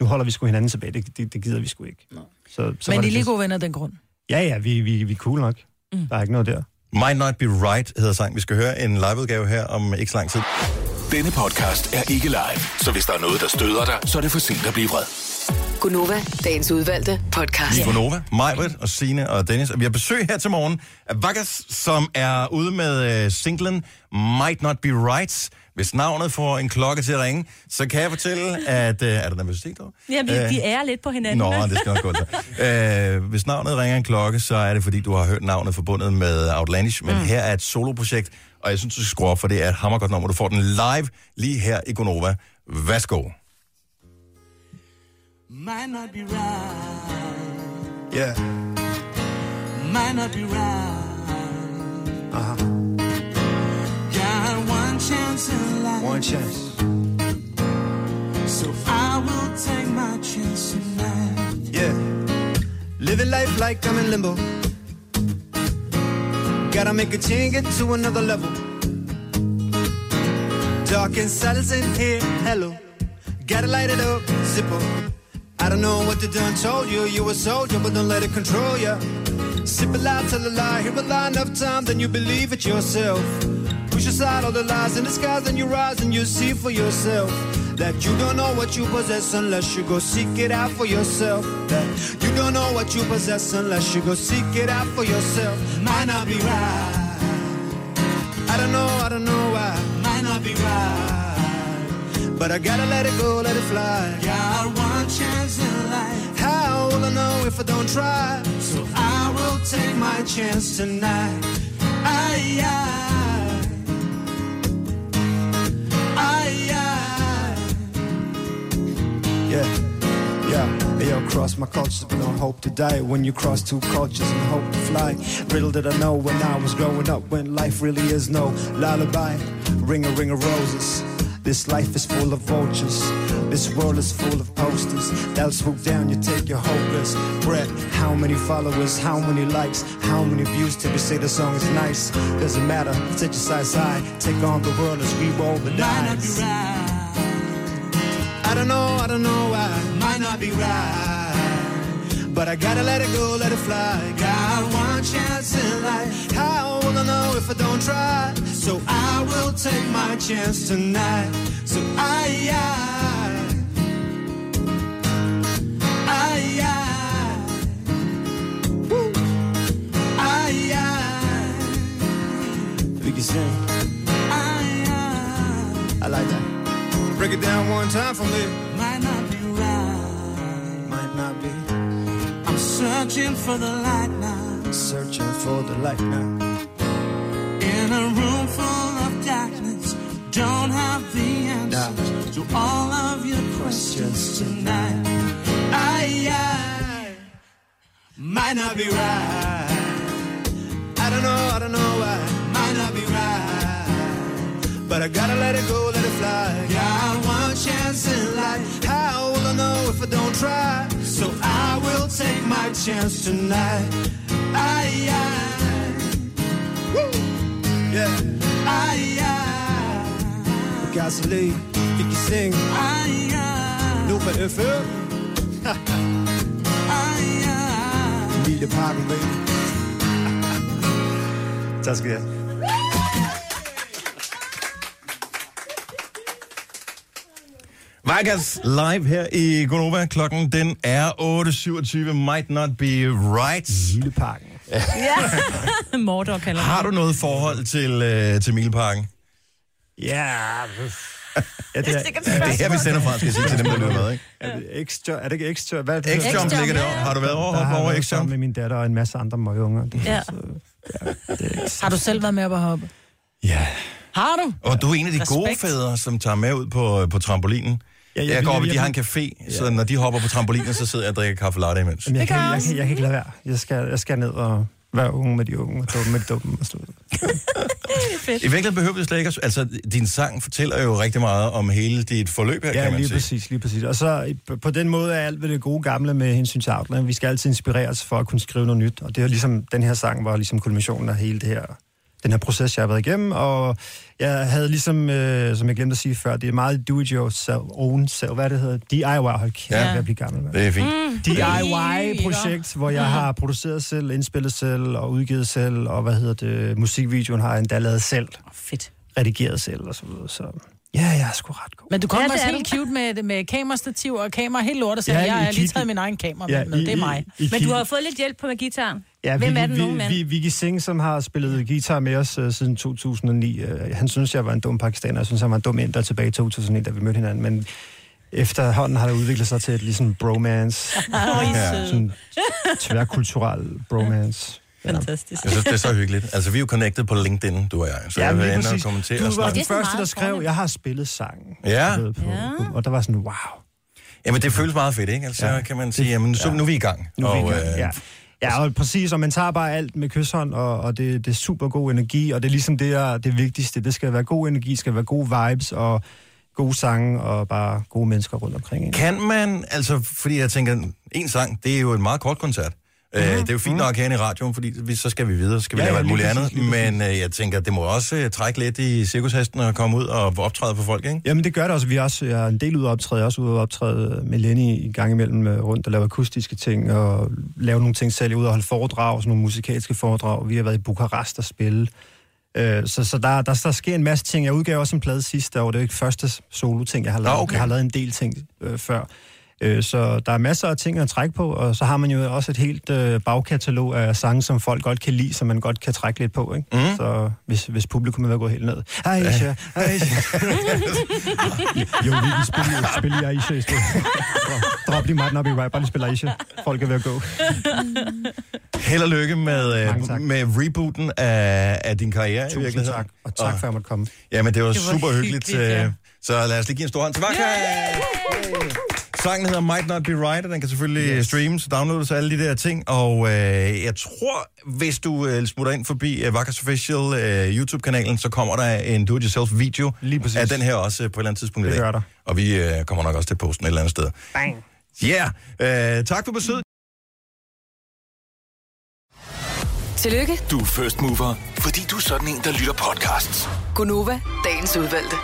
nu holder vi sgu hinanden tilbage. Det, det, det gider vi sgu ikke. Så, så var Men I er lige gode venner af den grund. Ja, ja, vi, vi, vi er cool nok. Mm. Der er ikke noget der. Might Not Be Right hedder sang. Vi skal høre en liveudgave her om ikke så lang tid. Denne podcast er ikke live, så hvis der er noget, der støder dig, så er det for sent at blive vred. Gunova, dagens udvalgte podcast. Vi er på Nova, Majbert og Sine og Dennis. Og vi har besøg her til morgen af Vagas, som er ude med uh, singlen Might Not Be Right. Hvis navnet får en klokke til at ringe, så kan jeg fortælle, at... Uh, er der nervøsitet over? Ja, vi, Øh, vi er lidt på hinanden. Nå, det skal nok gå så. Uh, hvis navnet ringer en klokke, så er det, fordi du har hørt navnet forbundet med Outlandish. Men mm. her er et soloprojekt, og jeg synes, du skal skrue op, for det er et hammergodt nummer. Du får den live lige her i Gonova. Værsgo. Might not be right. Yeah. Might not be right. Aha. One chance. So I will take my chance tonight. Yeah. Living life like I'm in limbo. Gotta make a change, get to another level. Dark and silence in here, hello. Gotta light it up, zippo. I don't know what they done told you. You a soldier, but don't let it control ya. Sip a lie, tell a lie, hear a lie enough time, then you believe it yourself. Push aside all the lies in disguise, and you rise and you see for yourself. That you don't know what you possess unless you go seek it out for yourself. That you don't know what you possess unless you go seek it out for yourself. Might not be right. I don't know, I don't know why. Might not be right. But I gotta let it go, let it fly. Got one chance in life. How will I know if I don't try? So I will take my chance tonight. Aye, aye. Cross my cultures, but don't hope to die. When you cross two cultures and hope to fly. Riddle did I know when I was growing up, when life really is no lullaby. Ring a ring of roses. This life is full of vultures. This world is full of posters. They'll swoop down, you take your hopeless breath. How many followers, how many likes, how many views till we say the song is nice? Doesn't matter, set your side side. Take on the world as we roll the Might not be dice. I don't know, I don't know why. Might not be right. But I gotta let it go, let it fly. Got one chance in life. How will I know if I don't try? So I will take my chance tonight. So I, I, I, I, I, We can sing. I, I. I like that. Break it down one time for me. Searching for the light now. searching for the light now. In a room full of darkness, don't have the answers to all of your questions tonight. I, I might not be right. I don't know, I don't know why. Might not be right. But I gotta let it go, let it fly. One chance in life. How will I know if I don't try? So I will take my chance tonight. I, I, woo, yeah. I, I, gasoline, fik I sing. I, I, Nu på FM. I, I. Lille pakken, baby. tak skal Vegas live her i Gonova. Klokken den er 8.27. Might not be right. Lille pakken. Ja. Mordor kalder Har du noget forhold til, øh, til Mileparken? Ja, Ja, det, er, Det er her, vi sender fra, skal jeg sige til dem, der lytter med, ikke? er det? Er det ikke X-Jump? Hvad er det? X-Jump ligger derovre. Har du været over, Der har over X-Jump? med min datter og en masse andre møgunger. Det, Ja. Har du selv været med op at hoppe? Ja. Har du? Og du er en af de Respekt. gode fædre, som tager med ud på, på trampolinen. Ja, Ja, jeg jeg går op, jeg de har en café, så når de hopper på trampolinen, så sidder jeg og drikker kaffe latte imens. Jamen, jeg, kan, jeg, kan, jeg kan ikke lade være. Jeg skal, jeg skal ned og være unge med de unge, og dumme med de dumme. Og. I virkeligheden behøver det slet ikke. Altså, din sang fortæller jo rigtig meget om hele dit forløb her, Ja, kan man lige sige. præcis, lige præcis. Og så i- på den måde er alt ved det gode gamle med hensyn til Outland. Vi skal altid inspireres for at kunne skrive noget nyt. Og det er ligesom, den her sang var ligesom kulminationen af hele det her, den her proces, jeg har været igennem. Og jeg havde ligesom, øh, som jeg glemte at sige før, det er meget do it yourself, own self, hvad det hedder, DIY, hold kæft, Ja. jeg bliver gammel. mand. Det er fint. DIY-projekt, hvor jeg har produceret selv, indspillet selv og udgivet selv, og hvad hedder det, musikvideoen har jeg endda lavet selv, Fedt. redigeret selv og så videre. Så ja, jeg er sgu ret god. Men du kommer Ja, også helt cute med, med kamerastativ og kamera helt lort, og så Ja, jeg har lige taget min egen kamera Ja, med, med. I- det er mig. I- I Men du har fået lidt hjælp på med gitaren. Ja, Hvem Vicky, er den vi, unge mand? vi, Vicky Singh, som har spillet guitar med os uh, siden 2009, uh, han synes, jeg var en dum pakistaner. Jeg synes, han var en dum inder tilbage i 2009, da vi mødte hinanden. Men efterhånden har det udviklet sig til et ligesom bromance. Ja, sådan tværkulturel bromance. Ja. Fantastisk. Jeg synes, det er så hyggeligt. Altså, vi er jo connected på LinkedIn, du og jeg. Så Ja, jeg vil lige inde og kommentere Du og var den første, der skrev, jeg har spillet sangen. Ja. På, Ja. Og der var sådan, wow. Jamen, det føles meget fedt, ikke? Altså, Ja. kan man sige, jamen, så, nu er vi i gang. Nu er vi i Og, gang, øh, ja. Ja, og præcis, og man tager bare alt med kysshånd, og, og det, det er super god energi, og det er ligesom det, er det vigtigste. Det skal være god energi, skal være gode vibes, og gode sange, og bare gode mennesker rundt omkring. Ikke? Kan man, altså, fordi jeg tænker, en sang, det er jo en meget kort koncert. Mm. det er jo fint nok at have den i radioen, fordi vi, så skal vi videre, så skal vi Ja, lave alt muligt andet. Men øh, jeg tænker, det må også øh, trække lidt i cirkushesten og komme ud og optræde for folk, ikke? Jamen det gør det også. Vi er også er en del ude at optræde. Også ude at optræde med Lenny i gang imellem øh, rundt og lave akustiske ting og lave nogle ting selv. Ude og holde foredrag, sådan nogle musikalske foredrag. Vi har været i Bukarest og spille. Øh, så så der, der, der sker en masse ting. Jeg udgav også en plade sidste år. Det er jo ikke første solo-ting, jeg har lavet. Okay. Jeg har lavet en del ting øh, før. Øh, så der er masser af ting at trække på, og så har man jo også et helt øh, bagkatalog af sange, som folk godt kan lide, som man godt kan trække lidt på. Ikke? Mhm. Så hvis, hvis publikum er gået helt ned. Aisha, Aisha. jo, vi kan spille, spille Aisha i stedet. Drop- lige might not be right, bare lige spille Aisha. Folk er ved at gå. Held og lykke med, øh, med rebooten af, af din karriere i Tusind virkeligheden. tak, og tak for at jeg måtte komme. Jamen, det var, Det var super hyggeligt. hyggeligt, ja. øh, Så lad os lige give en stor hånd til Vakka. Sangen hedder Might Not Be Right, og den kan selvfølgelig yes. streames og downloades og alle de der ting. Og øh, jeg tror, hvis du øh, smutter ind forbi øh, Vakkas Official øh, YouTube-kanalen, så kommer der en do-it-yourself-video af den her også øh, på et eller andet tidspunkt i Det dag. gør der. Og vi øh, kommer nok også til posten et eller andet sted. Bang. Ja, yeah. øh, tak for besøget. Tillykke, Du er first mover, fordi du er sådan en, der lytter podcasts. Gunova, dagens udvalgte.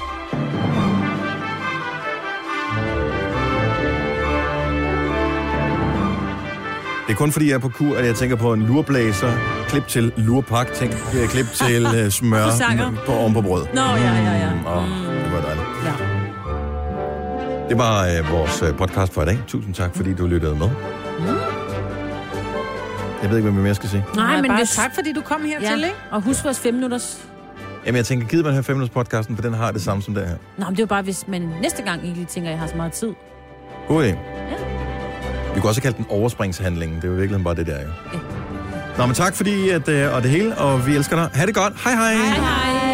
Det er kun fordi, jeg er på kur, at jeg tænker på en lurblæser, klip til lurpak, tænk, øh, klip til øh, smør på oven på brød. Nå, ja, ja, ja. Åh, det var dejligt. ja. Det var øh, vores øh, podcast for i dag. Tusind tak, fordi du lyttede med. Jeg ved ikke, hvad mere skal sige. Nej, men bare hvis... tak, fordi du kom hertil, Ja, ikke? og husk vores fem minutters Jamen, jeg tænker, gider man høre 5 minutters podcasten, for den har det samme som det her. Nå, men det er jo bare, hvis man næste gang ikke lige tænker, at jeg har så meget tid. God idé. Vi kunne også kalde den overspringshandlingen. Det er jo virkelig bare det der, jo. Ja. Nå, men tak fordi, at, øh, og det hele, og vi elsker dig. Ha' det godt. Hej hej. Hej hej.